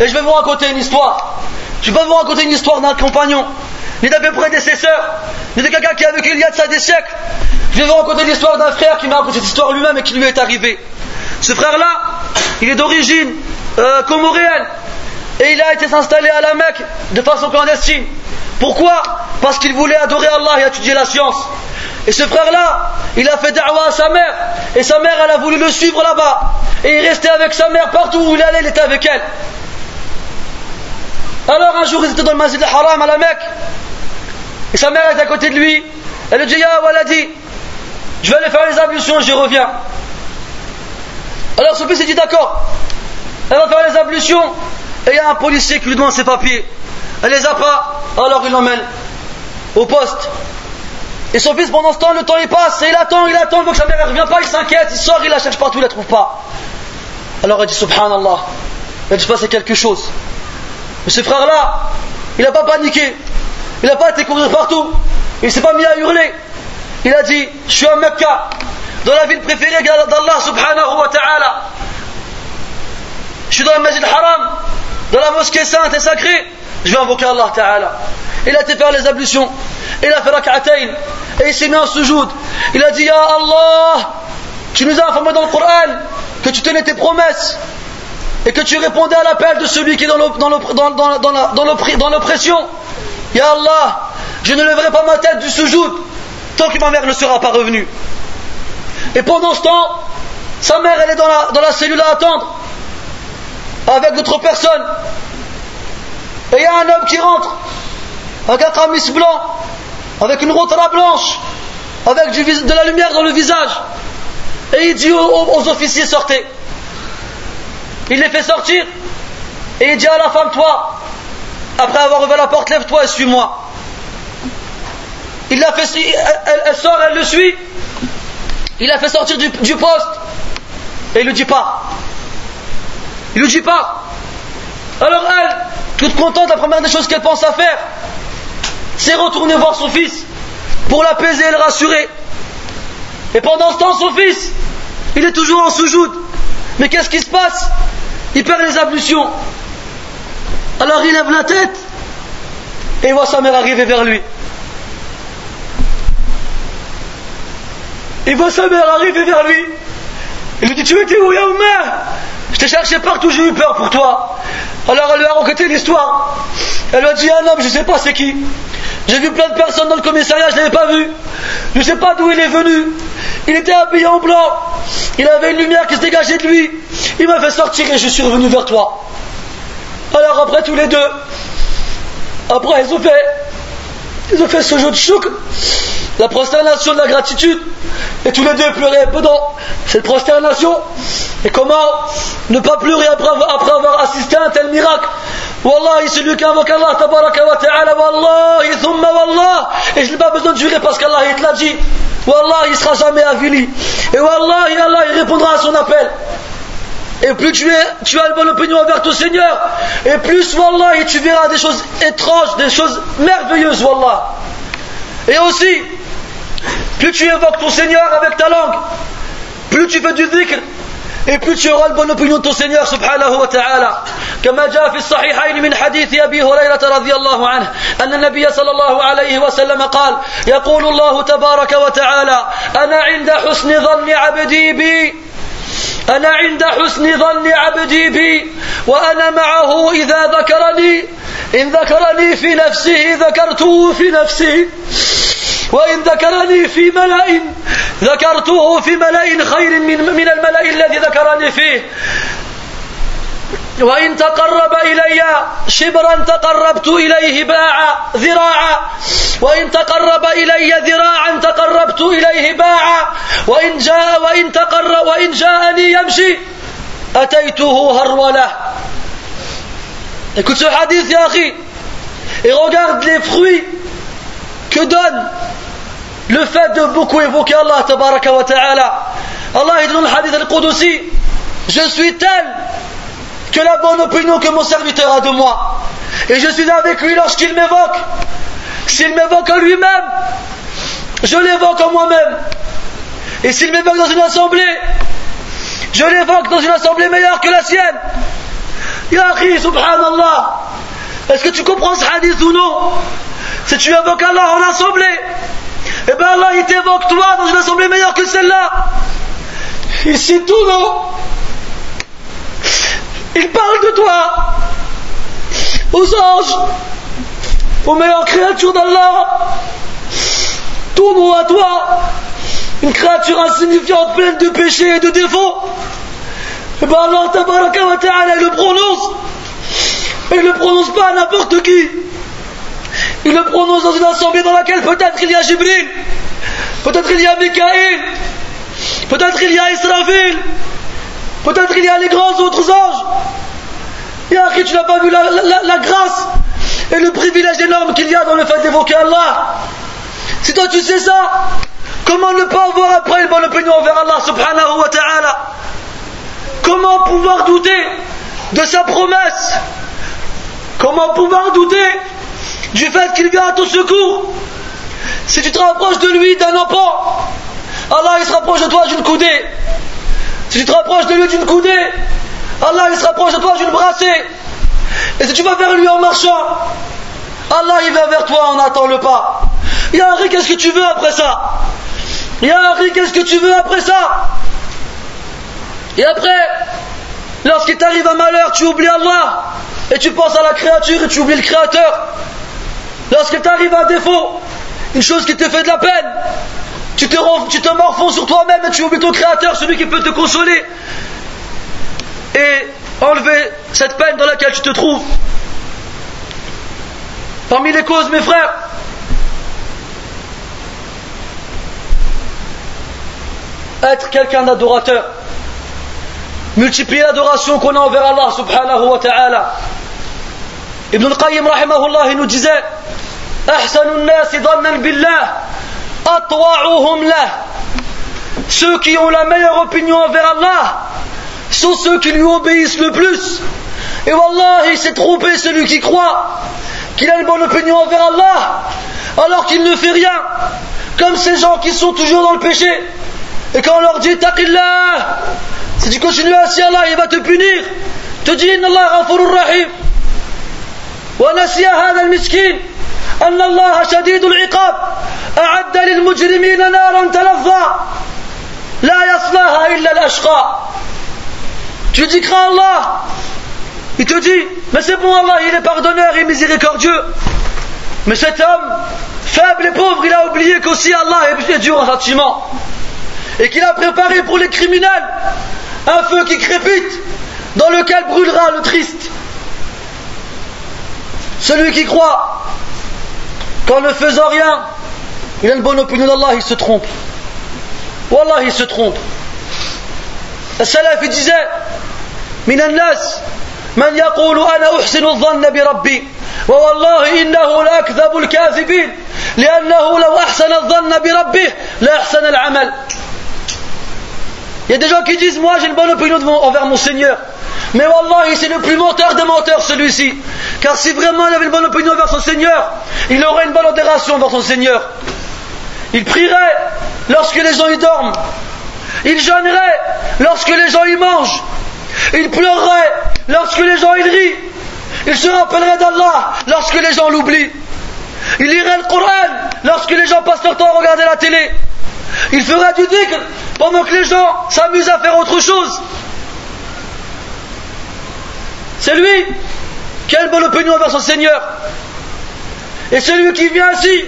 Et je vais vous raconter une histoire. Je vais vous raconter une histoire d'un compagnon, ni d'un prédécesseur, ni de quelqu'un qui a vécu il y a de ça des siècles. Je vais vous raconter l'histoire d'un frère qui m'a raconté cette histoire lui-même et qui lui est arrivé. Ce frère-là, il est d'origine euh, comoréenne et il a été s'installer à la Mecque de façon clandestine. Pourquoi? Parce qu'il voulait adorer Allah et étudier la science. Et ce frère-là, il a fait da'wah à sa mère. Et sa mère, elle a voulu le suivre là-bas. Et il restait avec sa mère partout où il allait, il était avec elle. Alors un jour, ils étaient dans le masjid al-Haram à la Mecque. Et sa mère était à côté de lui. Elle lui dit Ya Waladi, je vais aller faire les ablutions je reviens. Alors son fils dit D'accord. Elle va faire les ablutions. Et il y a un policier qui lui demande ses papiers. Elle les a pas, alors il l'emmène au poste. Et son fils, pendant ce temps, le temps il passe, et il attend, il attend, il que sa mère ne revient pas, il s'inquiète, il sort, il la cherche partout, il la trouve pas. Alors elle dit Subhanallah, a dû se passer quelque chose. Mais ce frère-là, il n'a pas paniqué, il n'a pas été courir partout, il s'est pas mis à hurler. il a dit Je suis à Mecca, dans la ville préférée d'Allah subhanahu wa ta'ala. Je suis dans le Masjid Haram, dans la mosquée sainte et sacrée. Je vais invoquer Allah ta'ala. Il a été faire les ablutions. Il a fait rak'atayn. Et il s'est mis en sujoud. Il a dit Ya Allah, tu nous as informé dans le Coran que tu tenais tes promesses et que tu répondais à l'appel de celui qui est dans l'oppression. Ya Allah, je ne lèverai pas ma tête du sujoud tant que ma mère ne sera pas revenue. Et pendant ce temps, sa mère, elle est dans la, dans la cellule à attendre, avec d'autres personnes. Et il y a un homme qui rentre, avec un camis blanc, avec une rotara blanche, avec de la lumière dans le visage. Et il dit aux, officiers sortez. Il les fait sortir. Et il dit à la femme, toi, après avoir ouvert la porte, lève-toi et suis-moi. Il l'a fait, elle, sort, elle le suit. Il l'a fait sortir du, poste. Et il ne dit pas. Il ne dit pas. Alors elle, toute contente, la première des choses qu'elle pense à faire, c'est retourner voir son fils pour l'apaiser et le rassurer. Et pendant ce temps, son fils, il est toujours en sous Mais qu'est-ce qui se passe? Il perd les ablutions. Alors il lève la tête et voit sa mère arriver vers lui. Il voit sa mère arriver vers lui. Il lui dit Tu étais où, Yaouma Je t'ai cherché partout, j'ai eu peur pour toi. Alors elle lui a raconté l'histoire. Elle lui a dit Un homme, je ne sais pas c'est qui. J'ai vu plein de personnes dans le commissariat, je ne l'avais pas vu. Je ne sais pas d'où il est venu. Il était habillé en blanc. Il avait une lumière qui se dégageait de lui. Il m'a fait sortir et je suis revenu vers toi. Alors après tous les deux, après ils ont fait, ils ont fait ce jeu de chouk, la prosternation de la gratitude, et tous les deux pleuraient pendant cette prosternation. Et comment ne pas pleurer après, avoir assisté à un tel miracle? Wallahi, celui qui invoque Allah, tabaraka wa ta'ala, Wallahi, thumma Wallah, et je n'ai pas besoin de jurer parce qu'Allah il te l'a dit. Wallah, il sera jamais avili. Et Wallahi, Allah, il répondra à son appel. Et plus tu, es, tu as une bonne opinion envers ton Seigneur, et plus, Wallah, tu verras des choses étranges, des choses merveilleuses, Wallah. Et aussi, plus tu évoques ton Seigneur avec ta langue, plus tu fais du dhikr, et plus tu auras une bonne opinion de ton Seigneur subhanahu wa ta'ala. كما جاء في الصحيحين من حديث أبي هريرة رضي الله عنه أن النبي صلى الله عليه وسلم قال يقول الله تبارك وتعالى أنا عند حسن ظن عبدي بي أنا عند حسن ظن عبدي بي وأنا معه إذا ذكرني إن ذكرني في نفسه ذكرته في نفسي وإن ذكرني في ملأ ذكرته في ملأ خير من, من الملأ الذي ذكرني فيه. وإن تقرب إلي شبرا تقربت إليه باعا ذراعا. وإن تقرب إلي ذراعا تقربت إليه باعا. وإن جاء وإن تقرب وإن جاءني يمشي أتيته هرولة. Écoute ce hadith, Yahri, et regarde les fruits que donne le fait de beaucoup évoquer Allah tabaraka wa ta'ala. Allah dit dans le hadith al-Qudusi, je suis tel que la bonne opinion que mon serviteur a de moi. Et je suis avec lui lorsqu'il m'évoque. S'il m'évoque en lui-même, je l'évoque en moi-même. Et s'il m'évoque dans une assemblée, je l'évoque dans une assemblée meilleure que la sienne. Ya subhanallah. Est-ce que tu comprends ce hadith ou non? Si tu évoques Allah en assemblée, eh bien Allah il t'évoque toi dans une assemblée meilleure que celle-là. Ici tout non. Il parle de toi aux anges, aux meilleures créatures d'Allah. Tourne à toi, une créature insignifiante pleine de péchés et de défauts. Eh bien Allah wa ta'ala, il le prononce. Et il ne le prononce pas à n'importe qui. Il le prononce dans une assemblée dans laquelle peut-être il y a Jibril, peut-être il y a Mikaïl, peut-être il y a Israfil, peut-être il y a les grands autres anges. Et après, tu n'as pas vu la, grâce et le privilège énorme qu'il y a dans le fait d'évoquer Allah. Si toi tu sais ça, comment ne pas avoir après une bonne opinion envers Allah subhanahu wa ta'ala? Comment pouvoir douter de sa promesse? Comment pouvoir douter du fait qu'il vient à ton secours Si tu te rapproches de lui d'un empan, Allah il se rapproche de toi d'une coudée. Si tu te rapproches de lui d'une coudée, Allah il se rapproche de toi d'une brassée. Et si tu vas vers lui en marchant, Allah il va vers toi en attend le pas. Ya qu'est-ce que tu veux après ça? Ya qu'est-ce que tu veux après ça? Et après, lorsqu'il t'arrive un malheur, tu oublies Allah et tu penses à la créature et tu oublies le créateur. Lorsqu'il t'arrive un défaut, une chose qui te fait de la peine, tu te, tu te morfonds sur toi-même et tu oublies ton créateur, celui qui peut te consoler et enlever cette peine dans laquelle tu te trouves. Parmi les causes, mes frères, être quelqu'un d'adorateur, multiplier l'adoration qu'on a envers Allah subhanahu wa ta'ala. Ibn al-Qayyim rahimahullah nous disait Ceux qui ont la meilleure opinion envers Allah sont ceux qui lui obéissent le plus. Et Wallah, il s'est trompé celui qui croit qu'il a une bonne opinion envers Allah alors qu'il ne fait rien. Comme ces gens qui sont toujours dans le péché. Et quand on leur dit Taqillah, si tu continues ainsi, Allah il va te punir. Te dit Inna Allah ghafurur rahim. ونسي هذا المسكين أن الله شديد العقاب أعد للمجرمين نارا تلظى لا يصلاها إلا الأشقى Tu dis crains Allah. Il te dit, mais c'est bon Allah, il est pardonneur et miséricordieux. Mais cet homme, faible et pauvre, il a oublié qu'aussi Allah est dur en châtiment. Et qu'il a préparé pour les criminels un feu qui crépite, dans lequel brûlera le triste. Celui qui croit qu'en ne faisant rien, il a une bonne opinion d'Allah, il se trompe. Wallah, il se trompe. Le salaf, il disait من الناس من يقول أنا أحسن الظن بربي ووالله إنه لأكذب الكاذبين لأنه لو أحسن الظن بربه لأحسن العمل Il y a des gens qui disent Moi j'ai une bonne opinion envers mon Seigneur. Mais Wallah, c'est le plus menteur des menteurs celui-ci. Car si vraiment il avait une bonne opinion envers son Seigneur, il aurait une bonne adoration envers son Seigneur. Il prierait lorsque les gens y dorment. Il jeûnerait lorsque les gens y mangent. Il pleurerait lorsque les gens y rient. Il se rappellerait d'Allah lorsque les gens l'oublient. Il lirait le Coran lorsque les gens passent leur temps à regarder la télé. Il ferait du dhikr pendant que les gens s'amusent à faire autre chose. C'est lui qui a une bonne opinion envers son Seigneur. Et celui qui vient ainsi,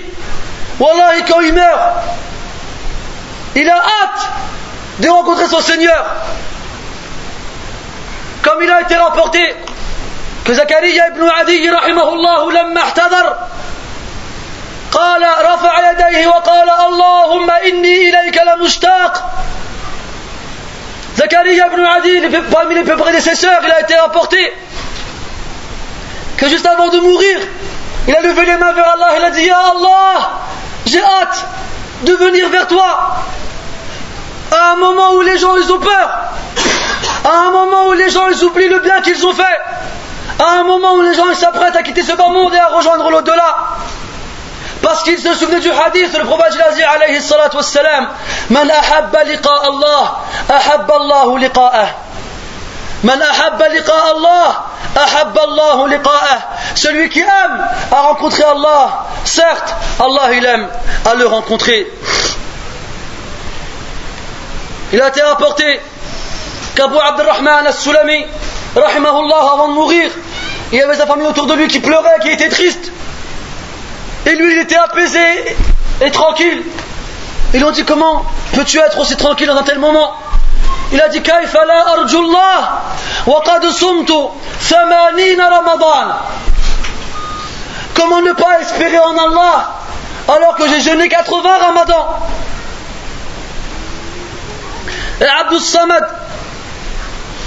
Wallah, quand il meurt, il a hâte de rencontrer son Seigneur. Comme il a été rapporté que Zakaria ibn Adi, rahimahullah, لما احتضر قال رفع يديه وقال اللهم إني إليك لمشتاق Zakaria ibn Adi, parmi les prédécesseurs, il a été rapporté que juste avant de mourir, il a levé les mains vers Allah, il a dit Allah, j'ai hâte de venir vers toi. À un moment où les gens ils ont peur, à un moment où les gens oublient le bien qu'ils ont fait, à un moment où les gens s'apprêtent à quitter ce bas monde et à rejoindre l'au-delà. Parce qu'il se souvenait du hadith, le prophète a dit alayhi salatu wassalam, Man ahabba liqa Allah, ahabba Allah liqa'ah. Man ahabba liqa Allah, ahabba Allah liqa'ah. Celui qui aime à rencontrer Allah, certes, Allah il aime à le rencontrer. Il a été rapporté qu'Abu Abdurrahman al-Sulami, rahimahullah, avant de mourir, il y avait sa famille autour de lui qui pleurait, qui était triste. Et lui, il était apaisé et tranquille. Ils lui ont dit Comment peux-tu être aussi tranquille dans un tel moment Il a dit Kaifa la arjullah wa qad sumtu ramadan. Comment ne pas espérer en Allah alors que j'ai jeûné 80 ramadans Et Abdus Samad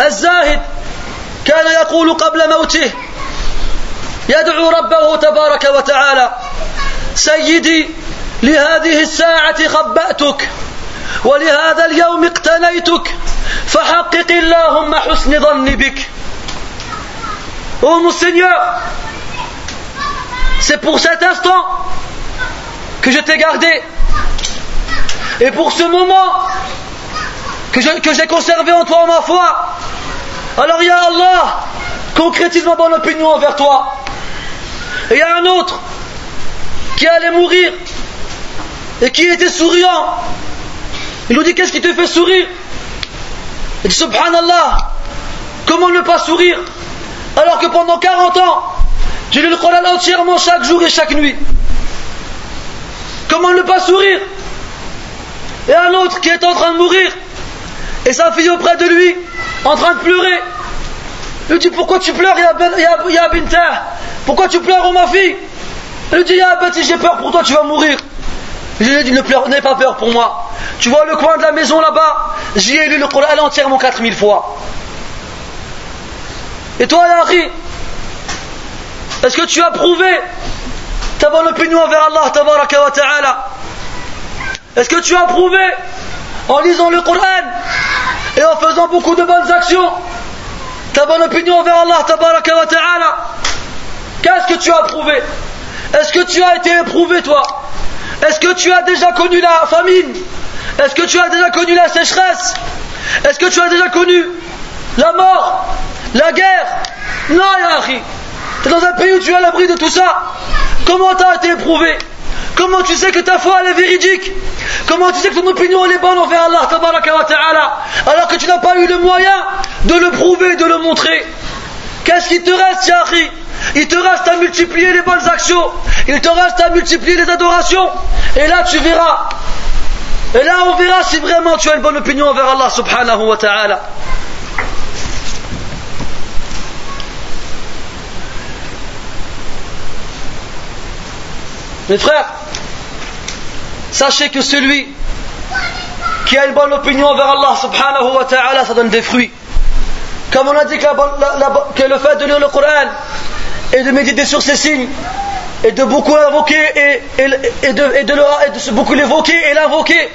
الزاهد كان يقول قبل موته يدعو ربه تبارك وتعالى سيدي لهذه الساعة خبأتك ولهذا اليوم اقتنيتك فحقق اللهم حسن ظني بك Oh mon Seigneur, c'est pour cet instant que je t'ai gardé. Et pour ce moment que j'ai conservé en toi ma foi, alors il y a Allah, concrétise ma bonne opinion envers toi. Et il y a un autre qui allait mourir et qui était souriant. Il nous dit Qu'est-ce qui te fait sourire? Il dit Subhanallah, comment ne pas sourire? Alors que pendant 40 ans, j'ai lu le Coran entièrement chaque jour et chaque nuit. Comment ne pas sourire? Et un autre qui est en train de mourir, et sa fille auprès de lui, en train de pleurer. Il lui dit Pourquoi tu pleures, Ya ben, Binta? Pourquoi tu pleures, oh ma fille? Il lui dit Ya Bati, j'ai peur pour toi, tu vas mourir. Je lui ai dit Ne pleure, n'aie pas peur pour moi. Tu vois le coin de la maison là-bas? J'y ai lu le Coran entièrement 4000 fois. Et toi, Yahri Est-ce que tu as prouvé? Ta bonne opinion envers Allah Ta'ala. Est-ce que tu as prouvé? En lisant le Coran et en faisant beaucoup de bonnes actions. Ta bonne opinion envers Allah Ta'ala Qu'est-ce que tu as prouvé? Est-ce que tu as été éprouvé toi? Est-ce que tu as déjà connu la famine? Est-ce que tu as déjà connu la sécheresse? Est-ce que tu as déjà connu la mort? La guerre? Non, Yahi Tu es dans un pays où tu es à l'abri de tout ça. Comment t'as été éprouvé? Comment tu sais que ta foi elle est véridique? Comment tu sais que ton opinion elle est bonne envers Allah alors que tu n'as pas eu le moyen de le prouver, de le montrer? Qu'est-ce qui te reste, Yahi Il te reste à multiplier les bonnes actions, il te reste à multiplier les adorations, et là tu verras. Et là on verra si vraiment tu as une bonne opinion envers Allah subhanahu wa ta'ala. Mes frères, sachez que celui qui a une bonne opinion envers Allah subhanahu wa ta'ala, ça donne des fruits. Comme on a dit que, le fait de lire le Coran et de méditer sur ces signes et de beaucoup invoquer et, de, beaucoup l'évoquer et l'invoquer.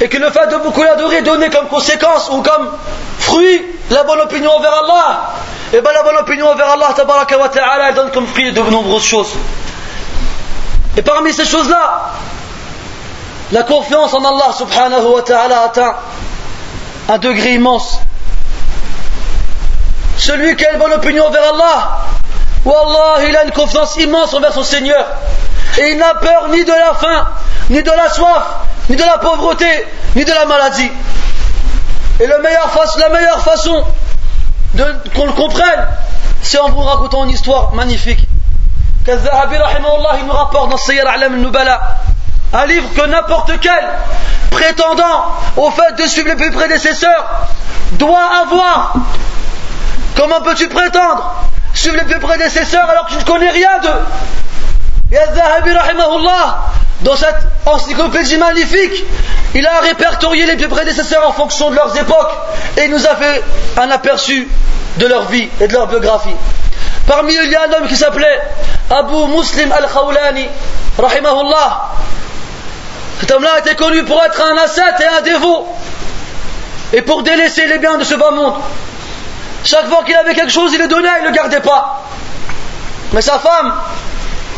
Et que le fait de beaucoup l'adorer donner comme conséquence ou comme fruit la bonne opinion envers Allah. Et bien la bonne opinion envers Allah wa donne comme fruit de nombreuses choses. Et parmi ces choses-là, la confiance en Allah subhanahu wa ta'ala atteint un degré immense. Celui qui a une bonne opinion envers Allah, Wallah, il a une confiance immense envers son Seigneur. Et il n'a peur ni de la faim, ni de la soif, ni de la pauvreté, ni de la maladie. Et la meilleure façon qu'on le comprenne, c'est en vous racontant une histoire magnifique. Kazahabi il nous rapporte dans Sayyar Alam al-Nubala, un livre que n'importe quel prétendant au fait de suivre les plus prédécesseurs doit avoir. Comment peux-tu prétendre suivre les prédécesseurs alors que tu ne connais rien d'eux Zahabi rahimahullah, dans cette encyclopédie magnifique, il a répertorié les prédécesseurs en fonction de leurs époques et il nous a fait un aperçu de leur vie et de leur biographie. Parmi eux, il y a un homme qui s'appelait Abu Muslim al-Khawlani, rahimahullah. Cet homme-là était connu pour être un ascète et un dévot, et pour délaisser les biens de ce bas monde. Chaque fois qu'il avait quelque chose, il le donnait, il ne le gardait pas. Mais sa femme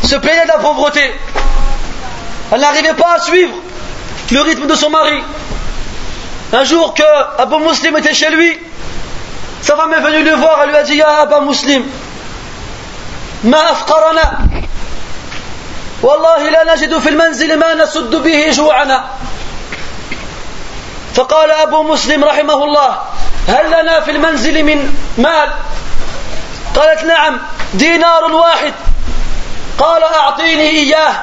se plaignait de la pauvreté. Elle n'arrivait pas à suivre le rythme de son mari. Un jour que Abu Muslim était chez lui, sa femme est venue le voir, elle lui a dit Ya Abu Muslim, ما أفقرنا والله لا نجد في المنزل ما نسد به جوعنا فقال أبو مسلم رحمه الله هل لنا في المنزل من مال؟ قالت نعم دينار واحد. قال أعطيني إياه.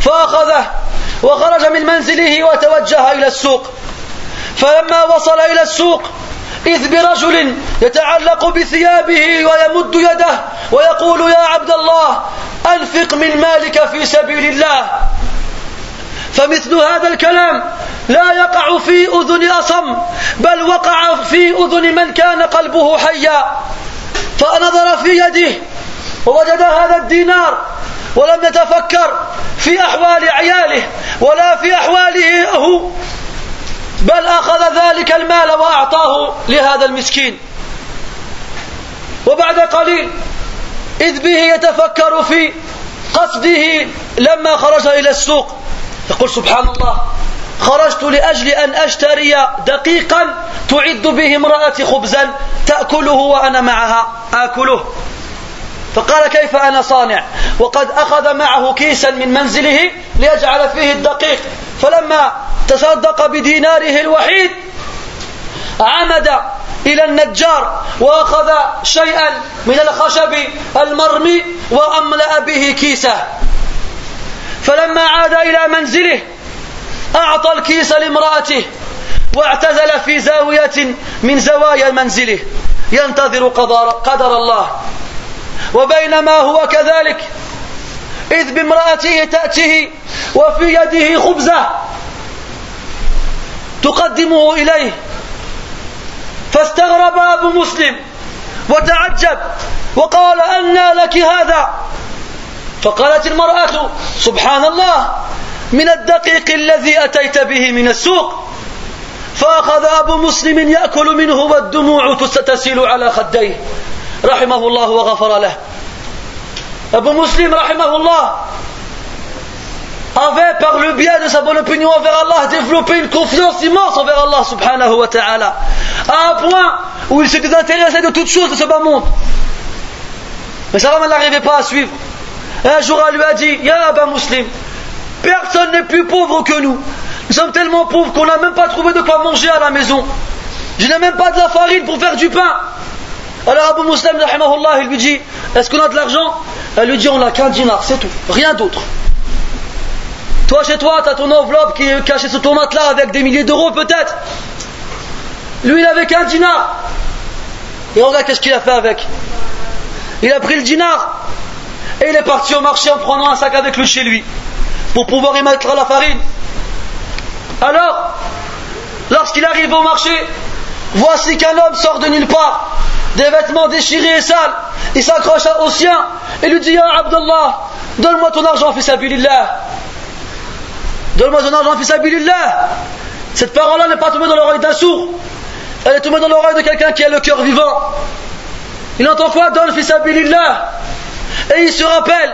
فأخذه وخرج من منزله وتوجه إلى السوق. فلما وصل إلى السوق إذ برجل يتعلق بثيابه ويمد يده ويقول يا عبد الله أنفق من مالك في سبيل الله. فمثل هذا الكلام لا يقع في أذن أصم بل وقع في أذن من كان قلبه حيا. فنظر في يده ووجد هذا الدينار ولم يتفكر في أحوال عياله ولا في أحواله هو بل أخذ ذلك المال وأعطاه لهذا المسكين. وبعد قليل إذ به يتفكر في قصده لما خرج إلى السوق. يقول سبحان الله خرجت لأجل أن أشتري دقيقا تعد به امرأتي خبزا تأكله وأنا معها آكله. فقال كيف أنا صانع؟ وقد أخذ معه كيسا من منزله ليجعل فيه الدقيق. فلما تصدق بديناره الوحيد عمد إلى النجار وأخذ شيئا من الخشب المرمي وأملأ به كيسه. فلما عاد إلى منزله أعطى الكيس لامرأته واعتزل في زاوية من زوايا منزله ينتظر قدر, قدر الله. وبينما هو كذلك إذ بامرأته تأتيه وفي يده خبزة تقدمه إليه. فاستغرب أبو مسلم وتعجب وقال أنى لك هذا؟ فقالت المرأة سبحان الله من الدقيق الذي أتيت به من السوق فأخذ أبو مسلم يأكل منه والدموع تسيل على خديه رحمه الله وغفر له مسلم رحمه الله avait, par le biais de sa bonne opinion envers Allah, développé une confiance immense envers Allah subhanahu wa ta'ala, à un point où il se désintéressait de toutes choses de ce bas monde. Mais sa femme n'arrivait pas à suivre. Un jour, elle lui a dit Ya Abba Muslim, personne n'est plus pauvre que nous. Nous sommes tellement pauvres qu'on n'a même pas trouvé de quoi manger à la maison. Je n'ai même pas de la farine pour faire du pain. Alors Abu Muslim, il lui dit Est-ce qu'on a de l'argent? Elle lui dit On n'a qu'un dinar, c'est tout, rien d'autre. Toi, chez toi, tu as ton enveloppe qui est cachée sous ton matelas avec des milliers d'euros peut-être. Lui, il avait qu'un dinar. Et regarde qu'est-ce qu'il a fait avec. Il a pris le dinar et il est parti au marché en prenant un sac avec lui chez lui pour pouvoir y mettre la farine. Alors, lorsqu'il arrive au marché, voici qu'un homme sort de nulle part, des vêtements déchirés et sales, il s'accroche au sien et lui dit Ya Abdullah, donne-moi ton argent, fils Abilillah. Donne-moi ton argent, fils Abilillah. Cette parole-là n'est pas tombée dans l'oreille d'un sourd, elle est tombée dans l'oreille de quelqu'un qui a le cœur vivant. Il entend quoi Donne, fils Abilillah. Et il se rappelle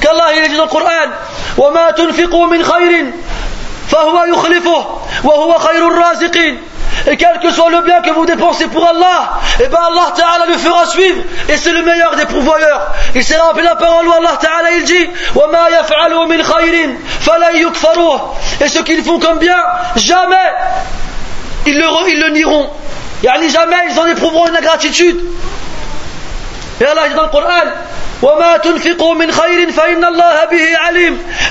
qu'Allah il dit dans le Coran وما تنفقوا من خير فهو يخلفه وهو خير الرازقين et quel que soit le bien que vous dépensez pour Allah, et eh ben Allah Ta'ala le fera suivre, et c'est le meilleur des pourvoyeurs. Il s'est rappelé la parole où Allah Ta'ala il dit Et ce qu'ils font comme bien, jamais ils le, ils le nieront. Yani jamais ils en éprouveront une ingratitude. Et Allah dit dans le Coran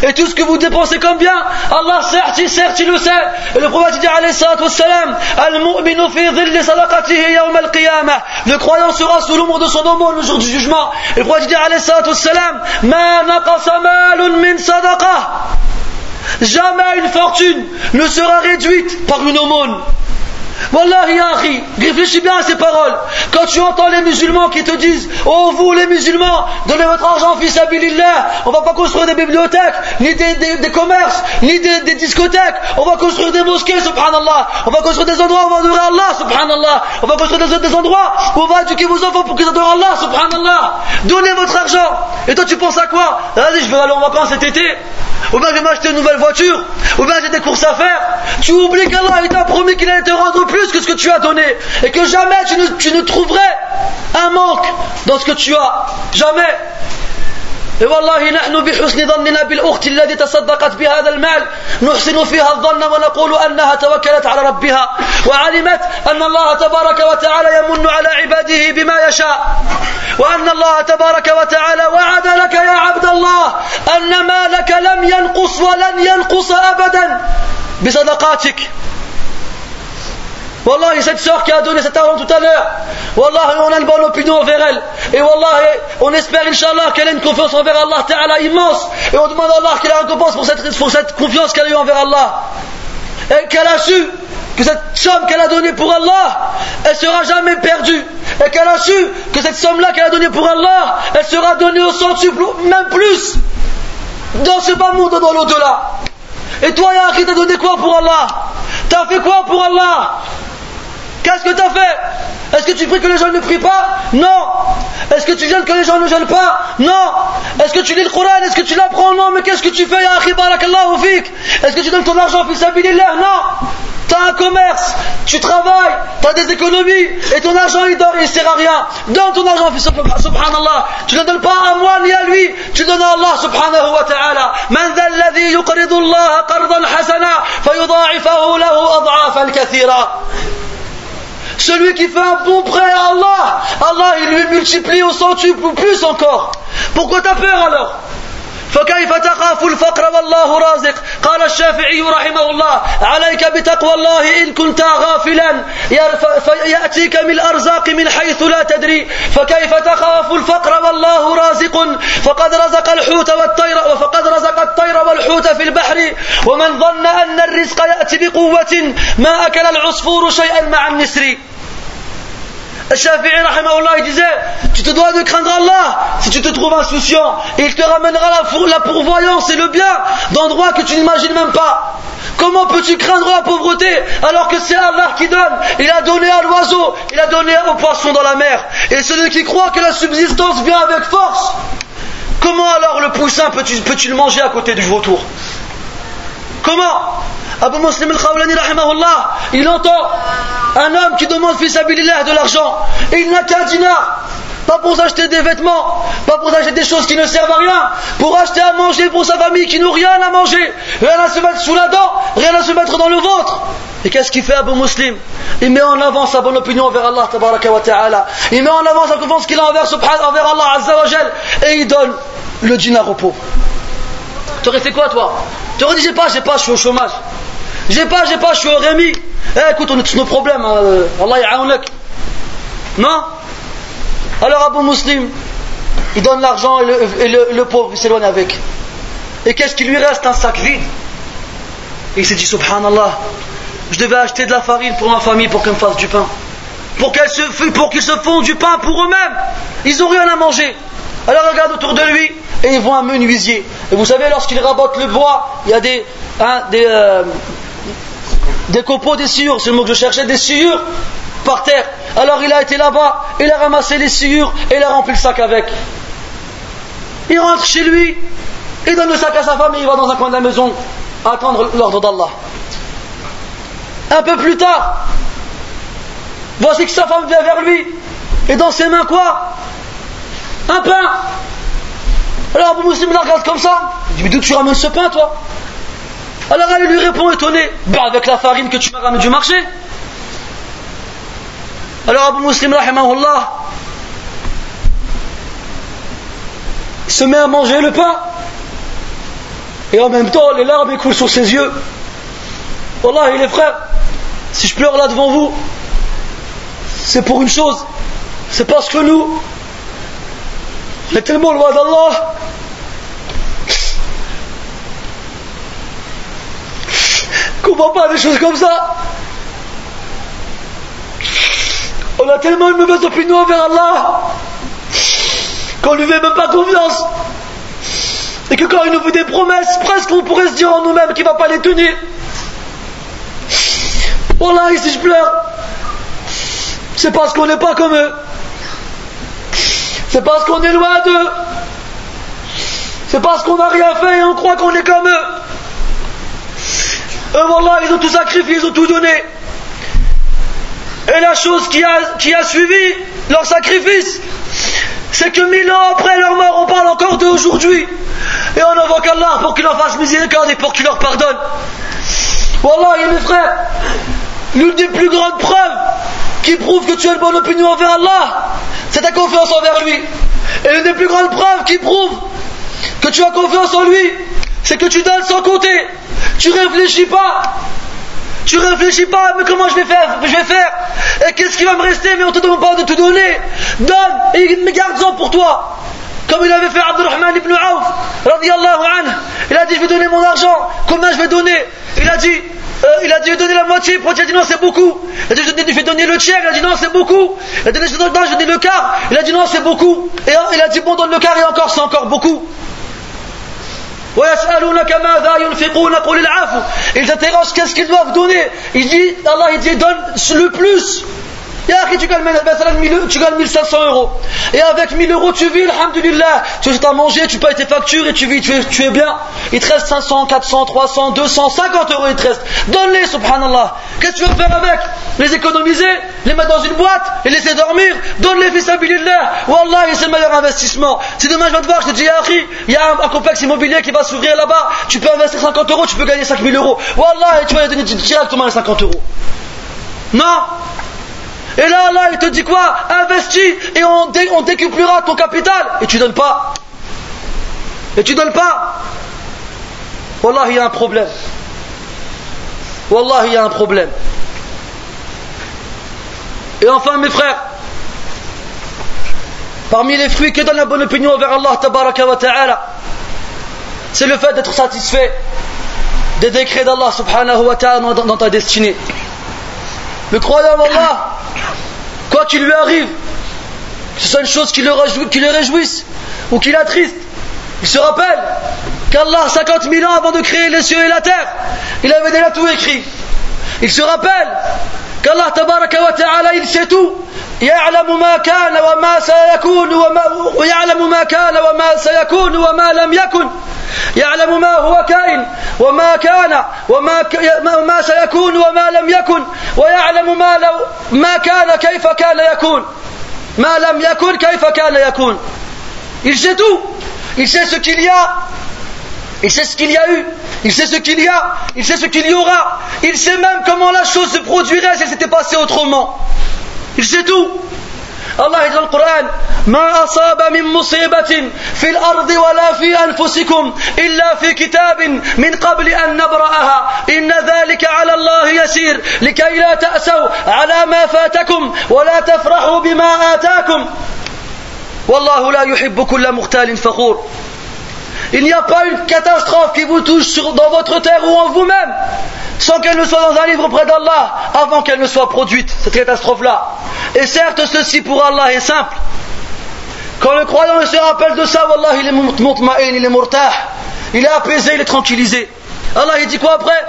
et tout ce que vous dépensez comme bien, Allah certes, certes il le sait. Et le prophète dit alayhi salatu wassalam, Al-mu'minu fi dhilli sadaqatihi yawm al-qiyamah. Le croyant sera sous l'ombre de son aumône le jour du jugement. Et le prophète dit alayhi salatu wassalam, Ma naqasa malun min sadaqah. Jamais une fortune ne sera réduite par une aumône. Wallahi Yahri, réfléchis bien à ces paroles. Quand tu entends les musulmans qui te disent Oh vous les musulmans, donnez votre argent fils abilillah, on va pas construire des bibliothèques, ni des, commerces, ni des, discothèques, on va construire des mosquées, subhanallah, on va construire des endroits où on va adorer Allah, subhanallah, on va construire des, endroits où on va éduquer vos enfants pour qu'ils adorent Allah, subhanallah. Donnez votre argent. Et toi tu penses à quoi? Vas-y, je vais aller en vacances cet été, ou bien je vais m'acheter une nouvelle voiture, ou bien j'ai des courses à faire. Tu oublies qu'Allah t'a promis qu'il allait te rendre plus que ce que tu as donné. Et que jamais tu ne, tu ne trouverais un manque dans ce que tu as. Jamais. والله نحن بحسن ظننا بالأخت التي تصدقت بهذا المال نحسن فيها الظن ونقول أنها توكلت على ربها وعلمت أن الله تبارك وتعالى يمن على عباده بما يشاء وأن الله تبارك وتعالى وعد لك يا عبد الله أن مالك لم ينقص ولن ينقص أبدا بصدقاتك Wallah, cette sœur qui a donné cet argent tout à l'heure, Wallah, on a une bonne opinion envers elle. Et Wallah, on espère, Inch'Allah, qu'elle ait une confiance envers Allah Ta'ala immense. Et on demande à Allah qu'elle récompense pour cette, pour cette confiance qu'elle a eue envers Allah. Et qu'elle a su que cette somme qu'elle a donnée pour Allah, elle sera jamais perdue. Et qu'elle a su que cette somme-là qu'elle a donnée pour Allah, elle sera donnée au centuple, même plus, dans ce bas monde, dans l'au-delà. Et toi, qui t'a donné quoi pour Allah? T'as fait quoi pour Allah? Qu'est-ce que tu as fait? Est-ce que tu pries que les gens ne prient pas? Non. Est-ce que tu jeûnes que les gens ne jeûnent pas? Non. Est-ce que tu lis le Coran? Est-ce que tu l'apprends? Non. Mais qu'est-ce que tu fais, Est-ce que tu donnes ton argent, fils sabilillah Non. T'as un commerce, tu travailles, t'as des économies, et ton argent il dort, il sert à rien. Donne ton argent, fils subhanallah. Tu ne donnes pas à moi ni à lui, tu donnes à Allah subhanahu wa ta'ala. Man dha alladhi yuqridu Allah qardan hasana, fayudha'ifahu lahu ad'afan kathira. Celui qui fait un bon prêt à Allah, Allah il lui multiplie au centuple ou plus encore. Pourquoi t'as peur alors? فكيف تخاف الفقر والله رازق؟ قال الشافعي رحمه الله عليك بتقوى الله إن كنت غافلا. فيأتيك من الأرزاق من حيث لا تدري. فكيف تخاف الفقر والله رازق؟ فقد رزق الحوت والطير وفقد رزق الطير والحوت في البحر. ومن ظن أن الرزق يأتي بقوة ما أكل العصفور شيئا مع النسر. Shafi'i il disait Tu te dois de craindre Allah si tu te trouves insouciant. Et il te ramènera la, pourvoyance et le bien d'endroits que tu n'imagines même pas. Comment peux-tu craindre la pauvreté alors que c'est Allah qui donne? Il a donné à l'oiseau, il a donné aux poissons dans la mer. Et celui qui croit que la subsistance vient avec force, comment alors le poussin peux-tu peux le manger à côté du vautour? Comment? Abu Muslim al-Khawlani rahimahullah, il entend un homme qui demande fils de l'argent il n'a qu'un dinar. Pas pour acheter des vêtements, pas pour acheter des choses qui ne servent à rien, pour acheter à manger pour sa famille qui n'ont rien à manger, rien à se mettre sous la dent, rien à se mettre dans le ventre. Et qu'est-ce qu'il fait Abu Muslim? Il met en avant sa bonne opinion envers Allah ta'ala. Il met en avant sa confiance qu'il a envers, envers Allah azza wa et il donne le dinar au pauvre. Tu aurais fait quoi toi? Tu aurais dit j'ai pas, j'ai pas, je suis au chômage. J'ai pas, j'ai pas, je suis au Rémi. Eh, écoute, on est tous nos problèmes. Hein. Allah ya'aunak. Non? Alors Abu Muslim, il donne l'argent et, le, pauvre il s'éloigne avec. Et qu'est-ce qui lui reste? Un sac vide. Et il s'est dit Subhanallah, je devais acheter de la farine pour ma famille pour qu'elle me fasse du pain. Pour qu'ils se, pour qu'ils se font du pain pour eux-mêmes. Ils ont rien à manger. Alors regarde autour de lui et ils voient un menuisier. Et vous savez, lorsqu'il rabote le bois, il y a des, hein, des, euh, des copeaux, des sciures, c'est le mot que je cherchais, des sciures par terre. Alors il a été là-bas, il a ramassé les sciures et il a rempli le sac avec. Il rentre chez lui, il donne le sac à sa femme et il va dans un coin de la maison attendre l'ordre d'Allah. Un peu plus tard, voici que sa femme vient vers lui et dans ses mains quoi? Un pain. Alors Abu Muslim la regarde comme ça. Il dit Mais d'où tu ramènes ce pain toi? Alors elle lui répond étonné Bah avec la farine que tu m'as ramenée du marché. Alors Abu Muslim rahimahullah se met à manger le pain. Et en même temps les larmes coulent sur ses yeux. Wallah les frères, si je pleure là devant vous, c'est pour une chose. C'est parce que nous, on est tellement loin d'Allah voit pas des choses comme ça. On a tellement une mauvaise opinion envers Allah qu'on lui fait même pas confiance. Et que quand il nous fait des promesses, presque on pourrait se dire en nous-mêmes qu'il va pas les tenir. Voilà, ici je pleure, c'est parce qu'on n'est pas comme eux. C'est parce qu'on est loin d'eux. C'est parce qu'on n'a rien fait et on croit qu'on est comme eux. Eux, voilà, ils ont tout sacrifié, ils ont tout donné. Et la chose qui a, suivi leur sacrifice, c'est que mille ans après leur mort, on parle encore d'eux aujourd'hui. Et on invoque Allah pour qu'il leur fasse miséricorde et pour qu'il leur pardonne. Wallah, mes frères, l'une des plus grandes preuves qui prouve que tu as une bonne opinion envers Allah, c'est ta confiance envers lui. Et l'une des plus grandes preuves qui prouve que tu as confiance en lui, c'est que tu donnes sans compter. Tu réfléchis pas. Tu réfléchis pas, mais comment je vais faire? Je vais faire. Et qu'est-ce qui va me rester? Mais on te demande pas de te donner. Donne et garde-en pour toi. Comme il avait fait Abdurrahman ibn Auf, anhu. Il a dit Je vais donner mon argent. Combien je vais donner? Il a dit euh, il a dit, je vais donner la moitié. Il a dit non, c'est beaucoup? Il a dit, je vais donner le tiers. Il a dit non, c'est beaucoup. Il a dit, je vais le quart. Il a dit non, c'est beaucoup. Et il a dit, bon, donne le quart et encore, c'est encore beaucoup. Ils interrogent qu'est-ce qu'ils doivent donner. Il dit, Allah il dit donne le plus. Tu gagnes, tu gagnes 1500 euros. Et avec 1000 euros, tu vis, alhamdulillah. Tu as mangé, tu payes tes factures et tu vis, tu es, tu es bien. Il te reste 500, 400, 300, 200, 50 euros, il te reste. Donne-les, subhanallah. Qu'est-ce que tu veux faire avec? Les économiser, les mettre dans une boîte, les laisser dormir. Donne-les, fils Wallah, c'est le meilleur investissement. C'est dommage, je viens te voir, je te dis, il y a un, complexe immobilier qui va s'ouvrir là-bas. Tu peux investir 50 euros, tu peux gagner 5000 euros. Wallah, et tu vas lui donner directement les 50 euros. Non? Et là, Allah, il te dit quoi Investis et on, décuplera ton capital. Et tu donnes pas. Et tu donnes pas. Wallah, il y a un problème. Wallah, il y a un problème. Et enfin, mes frères, parmi les fruits que donne la bonne opinion envers Allah, ta'ala, c'est le fait d'être satisfait des décrets d'Allah subhanahu wa ta'ala dans ta destinée. Le croyant en Allah, quoi qu'il lui arrive, que ce soit une chose qui le, réjouisse ou qui l'attriste, il se rappelle qu'Allah, 50 000 ans avant de créer les cieux et la terre, il avait déjà tout écrit. Il se rappelle ta'ala, il sait tout. يعلم ما كان وما سيكون وما ويعلم ما كان وما سيكون وما لم يكن يعلم ما هو كائن وما كان وما ما سيكون وما لم يكن ويعلم ما لو ما كان كيف كان يكون ما لم يكن كيف كان يكون Il sait tout. Il sait ce qu'il y a. Il sait ce qu'il y a eu. Il sait ce qu'il y a. Il sait ce qu'il y aura. Il sait même comment la chose se produirait si elle s'était passée autrement. Il sait tout. الله يقول القرآن ما أصاب من مصيبة في الأرض ولا في أنفسكم إلا في كتاب من قبل أن نبرأها إن ذلك على الله يسير لكي لا تأسوا على ما فاتكم ولا تفرحوا بما آتاكم والله لا يحب كل مختال فخور Il n'y a pas une catastrophe qui vous touche dans votre terre ou en vous-même sans qu'elle ne soit dans un livre près d'Allah avant qu'elle ne soit produite, cette catastrophe-là. Et certes, ceci pour Allah est simple. Quand le croyant se rappelle de ça, Wallah, il est mutma'in, il est murtah, il est apaisé, il est tranquillisé. Allah il dit quoi après?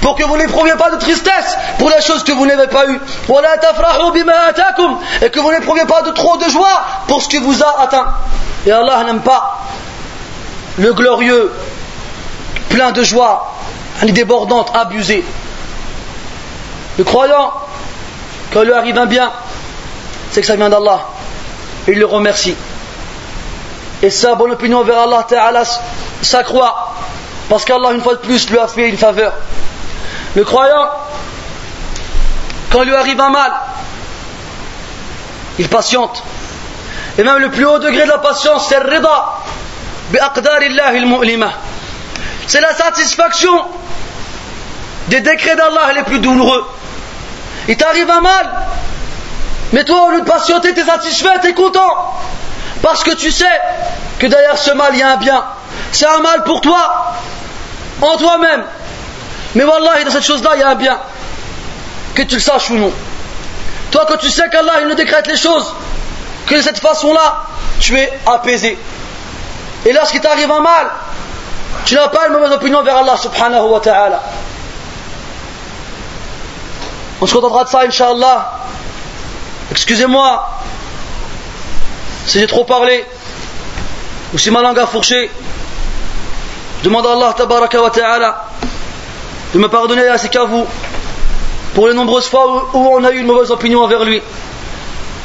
Pour que vous n'éprouviez pas de tristesse pour les choses que vous n'avez pas eues. Et que vous n'éprouviez pas de trop de joie pour ce que vous a atteint. Et Allah n'aime pas le glorieux, plein de joie, débordante, abusé. Le croyant, quand il lui arrive un bien, c'est que ça vient d'Allah. Il le remercie. Et sa bonne opinion envers Allah Ta'ala s'accroît. Parce qu'Allah, une fois de plus, lui a fait une faveur. Le croyant, quand il lui arrive un mal, il patiente. Et même le plus haut degré de la patience, c'est le rida. C'est la satisfaction des décrets d'Allah les plus douloureux. Il t'arrive un mal, mais toi, au lieu de patienter, tu es satisfait, tu es content. Parce que tu sais que derrière ce mal, il y a un bien. C'est un mal pour toi, en toi-même. Mais Wallah, dans cette chose-là, il y a un bien. Que tu le saches ou non. Toi, quand tu sais qu'Allah, il ne décrète les choses que de cette façon-là, tu es apaisé. Et lorsqu'il t'arrive un mal, tu n'as pas une mauvaise opinion vers Allah subhanahu wa ta'ala. On se contentera de ça, Inch'Allah. Excusez-moi si j'ai trop parlé ou si ma langue a fourché. Je demande à Allah tabaraka wa ta'ala de me pardonner ainsi qu'à vous pour les nombreuses fois où on a eu une mauvaise opinion envers lui.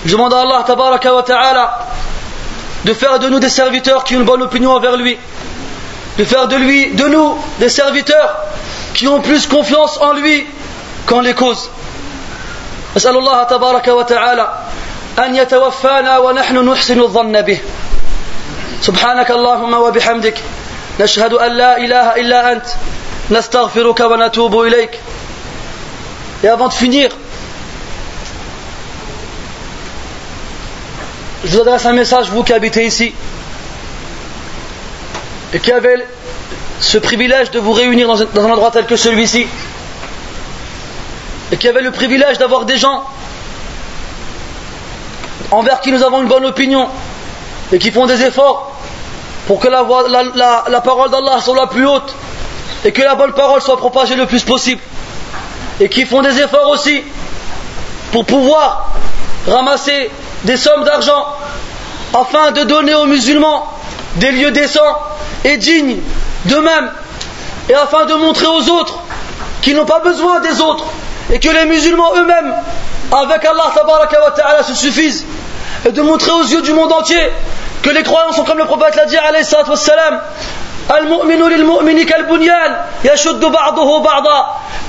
Je demande à Allah tabaraka wa ta'ala de faire de nous des serviteurs qui ont une bonne opinion envers lui de faire de lui, de nous, des serviteurs qui ont plus confiance en lui qu'en les causes. أسأل الله تبارك وتعالى أن يتوفانا ونحن نحسن الظن به سبحانك اللهم وبحمدك نشهد أن لا إله إلا أنت نستغفرك ونتوب إليك Et avant de finir, je vous adresse un message, vous qui habitez ici. et qui avait ce privilège de vous réunir dans un, endroit tel que celui-ci, et qui avait le privilège d'avoir des gens envers qui nous avons une bonne opinion, et qui font des efforts pour que la, parole d'Allah soit la plus haute, et que la bonne parole soit propagée le plus possible, et qui font des efforts aussi pour pouvoir ramasser des sommes d'argent afin de donner aux musulmans des lieux décents et dignes d'eux-mêmes et afin de montrer aux autres qu'ils n'ont pas besoin des autres et que les musulmans eux-mêmes avec Allah ta'ala se suffisent et de montrer aux yeux du monde entier que les croyants sont comme le prophète l'a dit alayhi wassalam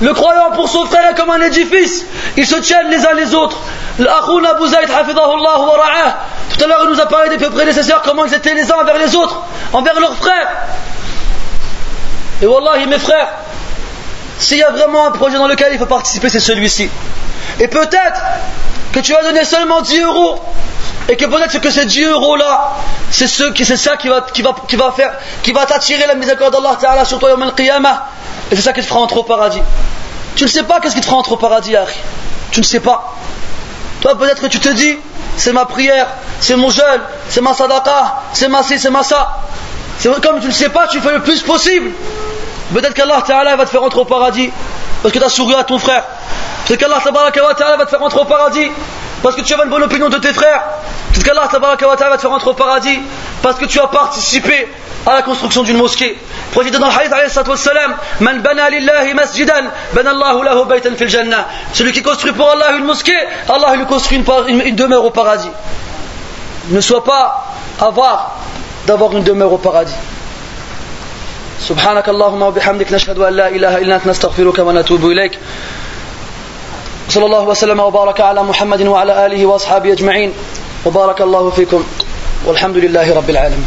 le croyant pour son frère est comme un édifice. Ils se tiennent les uns les autres. Tout à l'heure, il nous a parlé des peu prédécesseurs, comment ils étaient les uns envers les autres, envers leurs frères. Et Wallahi, mes frères, s'il y a vraiment un projet dans lequel il faut participer, c'est celui-ci. Et peut-être que tu vas donner seulement 10 euros. Et que peut-être que ces 10 euros là c'est ce, c'est ça qui va, faire qui va t'attirer la miséricorde d'Allah Ta'ala sur toi Yom al-Qiyamah. Et c'est ça qui te fera entrer au paradis. Tu ne sais pas qu'est-ce qui te fera entrer au paradis Harry tu ne sais pas. Toi peut-être que tu te dis c'est ma prière c'est mon jeûne c'est ma sadaqa c'est ma ci c'est ma ça. Comme tu ne sais pas tu fais le plus possible peut-être qu'Allah Ta'ala va te faire entrer au paradis parce que tu as souri à ton frère peut-être qu'Allah Ta'ala va te faire entrer au paradis parce que tu as une bonne opinion de tes frères. Peut-être qu'Allah va te faire rentrer au paradis parce que tu as participé à la construction d'une mosquée. Prophète dans le hadith Man bana. Celui qui construit pour Allah une mosquée, Allah lui construit une, une demeure au paradis. Ne sois pas avare d'avoir une demeure au paradis. سبحانك اللهم وبحمدك نشهد أن لا إله إلا أنت نستغفرك ونتوب إليك. صلى الله وسلم وبارك على محمد وعلى آله وأصحابه أجمعين. وبارك الله فيكم. والحمد لله رب العالمين.